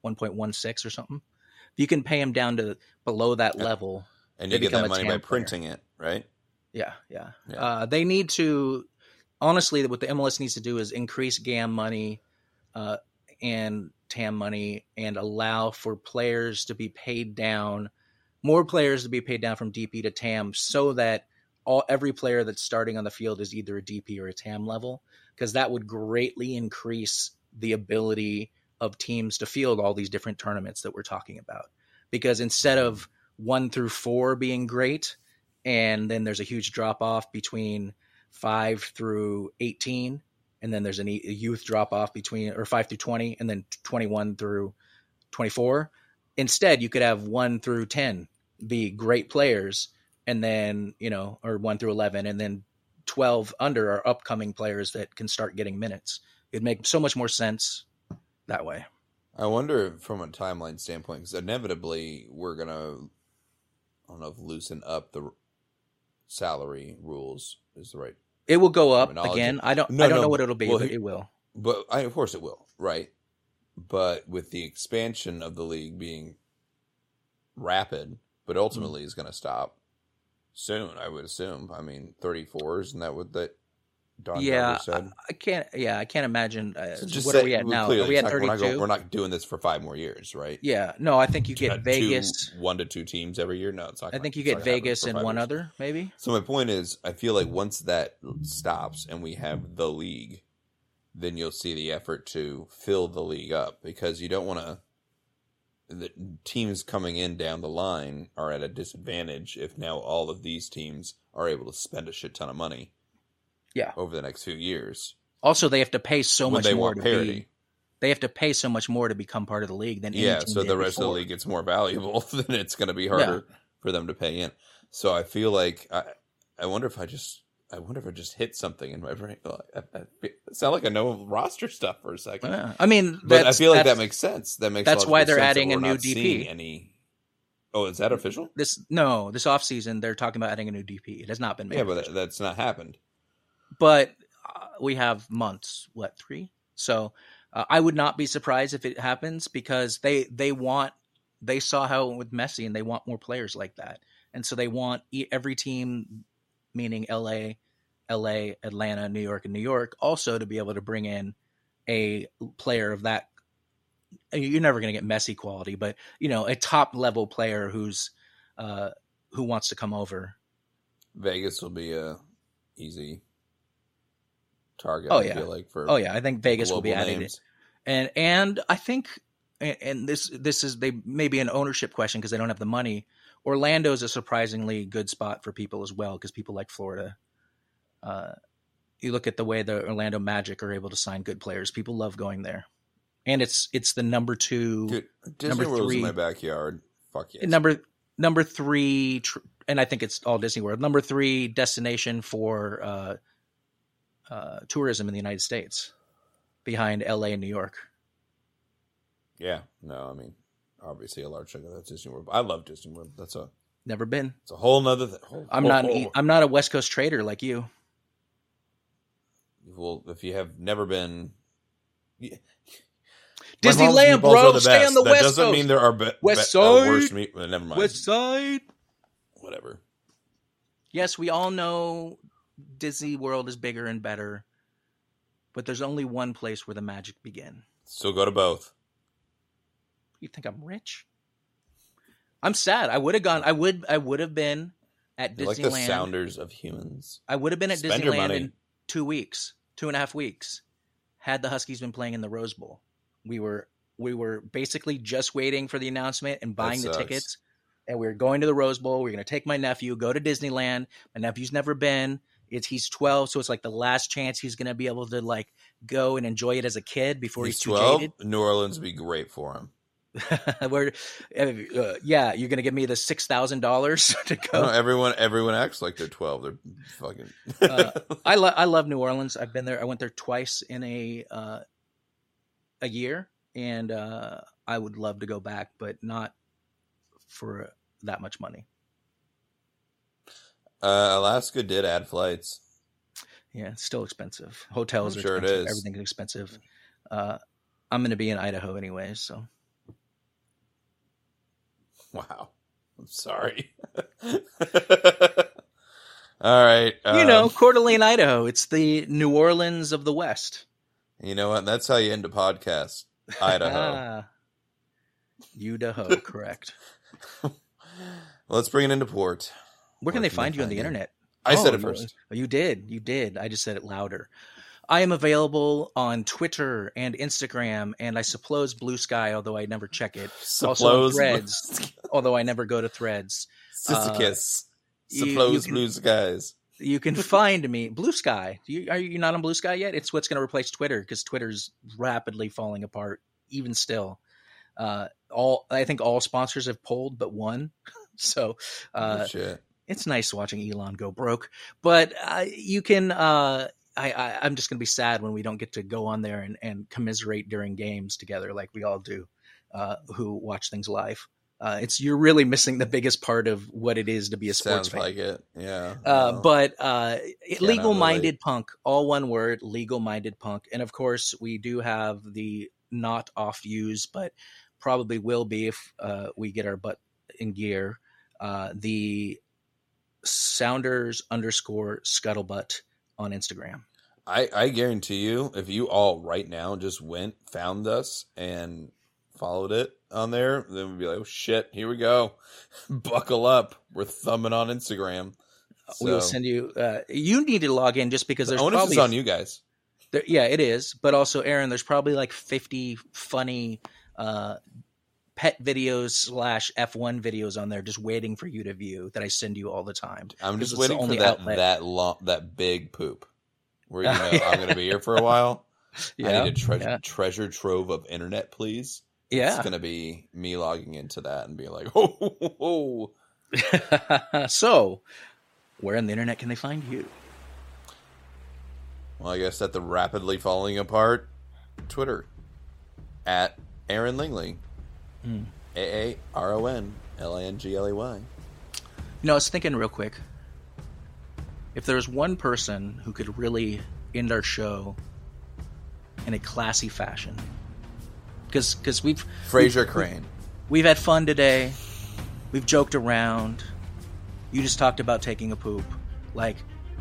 one point one six or something. If you can pay them down to below that Yeah. level, And you get that money by TAM player. printing it, right? yeah, yeah. Yeah. Uh, they need to honestly what the MLS needs to do is increase GAM money uh, and TAM money and allow for players to be paid down, more players to be paid down from DP to TAM, so that all every player that's starting on the field is either a DP or a TAM level, because that would greatly increase the ability of teams to field all these different tournaments that we're talking about. Because instead of one through four being great, and then there's a huge drop off between five through 18 and then there's a youth drop off between or five through 20 and then 21 through 24 instead you could have one through 10 be great players and then you know or one through 11 and then 12 under are upcoming players that can start getting minutes. It'd make so much more sense that way. I wonder if from a timeline standpoint, because inevitably we're gonna, I don't know if loosen up the salary rules is the right, it will go up again. I don't No, i don't no, know what it'll be well, but it will. But I, of course it will, right? But with the expansion of the league being rapid, but ultimately mm-hmm. is going to stop soon, I would assume. I mean, thirty four isn't that what that Don yeah said? I, can't yeah i can't imagine uh, So just what say- are we at now clearly are we at not- we're not 32 We're not doing this for five more years, right? Yeah, no, I think you Uh, get two- Vegas. one to two teams every year. No, it's not. I think you get Vegas and one years. other, maybe. So my point is, I feel like once that stops and we have the league, then you'll see the effort to fill the league up because you don't want to. The teams coming in down the line are at a disadvantage if now all of these teams are able to spend a shit ton of money. Yeah. over the next few years. Also, they have to pay so when much they more want to parity. be. They have to pay so much more to become part of the league than yeah, so the rest of the league gets more valuable. Then it's going to be harder for them to pay in. So I feel like I, I wonder if I just, I wonder if I just hit something in my brain. I, I, I sound like I know roster stuff for a second, Yeah. I mean, but I feel like that makes sense. That makes sense. that's why they're adding a new DP. Any? Oh, is that official? this. No, this offseason they're talking about adding a new DP. It has not been made. Yeah, but official. that, that's not happened. but uh, we have months. What three? So uh, I would not be surprised if it happens because they they want they saw how it went with Messi and they want more players like that, and so they want every team, meaning L.A., L.A., Atlanta, New York, and New York, also to be able to bring in a player of that. You're never going to get Messi quality, but you know a top level player who's uh, who wants to come over. Vegas will be a easy target. Oh, I yeah. feel like for Oh yeah, I think Vegas will be added, names. and and I think and, and this this is they maybe an ownership question because they don't have the money. Orlando's a surprisingly good spot for people as well because people like Florida. Uh, you look at the way the Orlando Magic are able to sign good players. People love going there, and it's it's the number two, Dude, Disney Number World's three. in my backyard. Fuck yes. number number three, tr- and I think it's all Disney World. Number three destination for uh, uh, tourism in the United States, behind L.A. and New York. Yeah, no, I mean, obviously a large chunk of that's Disney World. I love Disney World. That's a Never been. it's a whole nother thing. Whole, I'm whole- not. Whole- I'm not a West Coast trader like you. well, if you have never been. Yeah. Disneyland, bro. Stay on the that West doesn't Coast. mean there are be- West be- uh, Side. worse meat. never mind. West Side. Whatever. Yes, we all know Disney World is bigger and better, but there's only one place where the magic begin. So go to both. You think I'm rich? I'm sad. I would have gone. I would. I would have been at You're like the Disneyland. sounders of humans. I would have been at Spend Disneyland in two weeks, two and a half weeks, had the Huskies been playing in the Rose Bowl. We were we were basically just waiting for the announcement and buying the tickets, and we were going to the Rose Bowl. We are going to take my nephew, go to Disneyland. My nephew's never been. It's he's twelve, so it's like the last chance he's going to be able to like go and enjoy it as a kid before he's, He's too twelve. jaded. New Orleans would be great for him. Where, uh, yeah, you're going to give me the six thousand dollars to No, go. everyone everyone acts like they're twelve. They're fucking. Uh, I love I love New Orleans. I've been there. I went there twice in a uh, a year, and uh, I would love to go back, but not for that much money. uh, Alaska did add flights. Yeah, it's still expensive. Hotels I'm are sure expensive. is. Everything's expensive. Uh, I'm going to be in Idaho anyway so Wow. I'm sorry. All right. you know, um, Coeur d'Alene, Idaho. It's the New Orleans of the West. You know what? That's how you end a podcast. Idaho. Ah, Idaho, correct. Let's bring it into port. Where can they can find you on the internet? I said Oh, it first. Oh, You did. You did. I just said it louder. I am available on Twitter and Instagram, and I suppose Blue Sky, although I never check it. Also Threads, although I never go to Threads. Sisychus. you- Suppose blue skies. You can find me Blue Sky. You, are you not on Blue Sky yet? It's what's going to replace Twitter because Twitter's rapidly falling apart. Even still, uh, all I think all sponsors have pulled but one. So uh, oh, shit. it's nice watching Elon go broke, but uh, you can. Uh, I, I I'm just gonna be sad when we don't get to go on there and, and commiserate during games together like we all do, uh, who watch things live. Uh, it's you're really missing the biggest part of what it is to be a sports Sounds fan. like it. Yeah. Uh, but uh, legal minded relate. punk, all one word, legal minded punk. And of course, we do have the not off use, but probably will be if uh, we get our butt in gear. Uh, the Sounders underscore scuttlebutt on Instagram. I, I guarantee you, if you all right now just went, found us, and followed it on there, then we'd be like, oh shit, here we go. Buckle up. We're thumbing on Instagram. we will send you. Uh, you need to log in just because the there's onus probably is on you guys. There, yeah, it is. But also, Aaron, there's probably like 50 funny uh, pet videos slash F1 videos on there just waiting for you to view that I send you all the time. I'm just waiting for that outlet. that long that big poop. Where you know I'm going to be here for a while. I need a treasure yeah. treasure trove of internet, please. Yeah, It's going to be me logging into that and being like, oh, oh, oh, oh. so, where on the internet can they find you? Well, I guess at the rapidly falling apart Twitter at Aaron Lingley. A A R O N L A N G L A Y. You know, I was thinking real quick. If there was one person who could really end our show in a classy fashion, because because we've Frasier Crane. We've had fun today. We've joked around. You just talked about taking a poop. Like,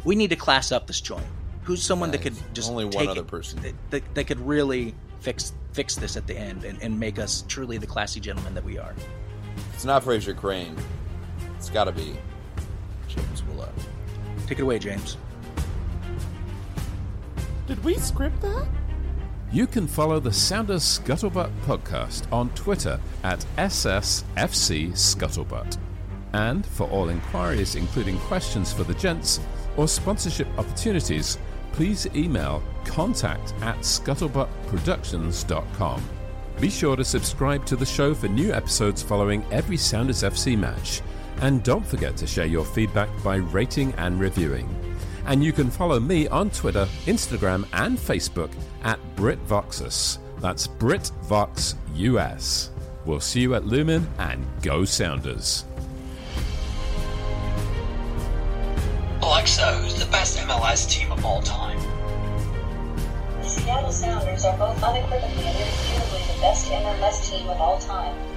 we need to class up this joint. Who's someone that could just Only one other it- person. that, that, that could really fix fix this at the end and, and make us truly the classy gentlemen that we are. It's not Frasier Crane. It's got to be James Willett. Take it away, James. Did we script that? You can follow the Sounders Scuttlebutt podcast on Twitter at SSFC Scuttlebutt. And for all inquiries, including questions for the gents or sponsorship opportunities, please email contact at scuttlebuttproductions.com. Be sure to subscribe to the show for new episodes following every Sounders FC match. And don't forget to share your feedback by rating and reviewing. And you can follow me on Twitter, Instagram, and Facebook at BritVoxus. That's BritVoxUS. We'll see you at Lumen and go Sounders. Alexa, who's the best MLS team of all time? The Seattle Sounders are both unequivocally and irrefutably the best MLS team of all time.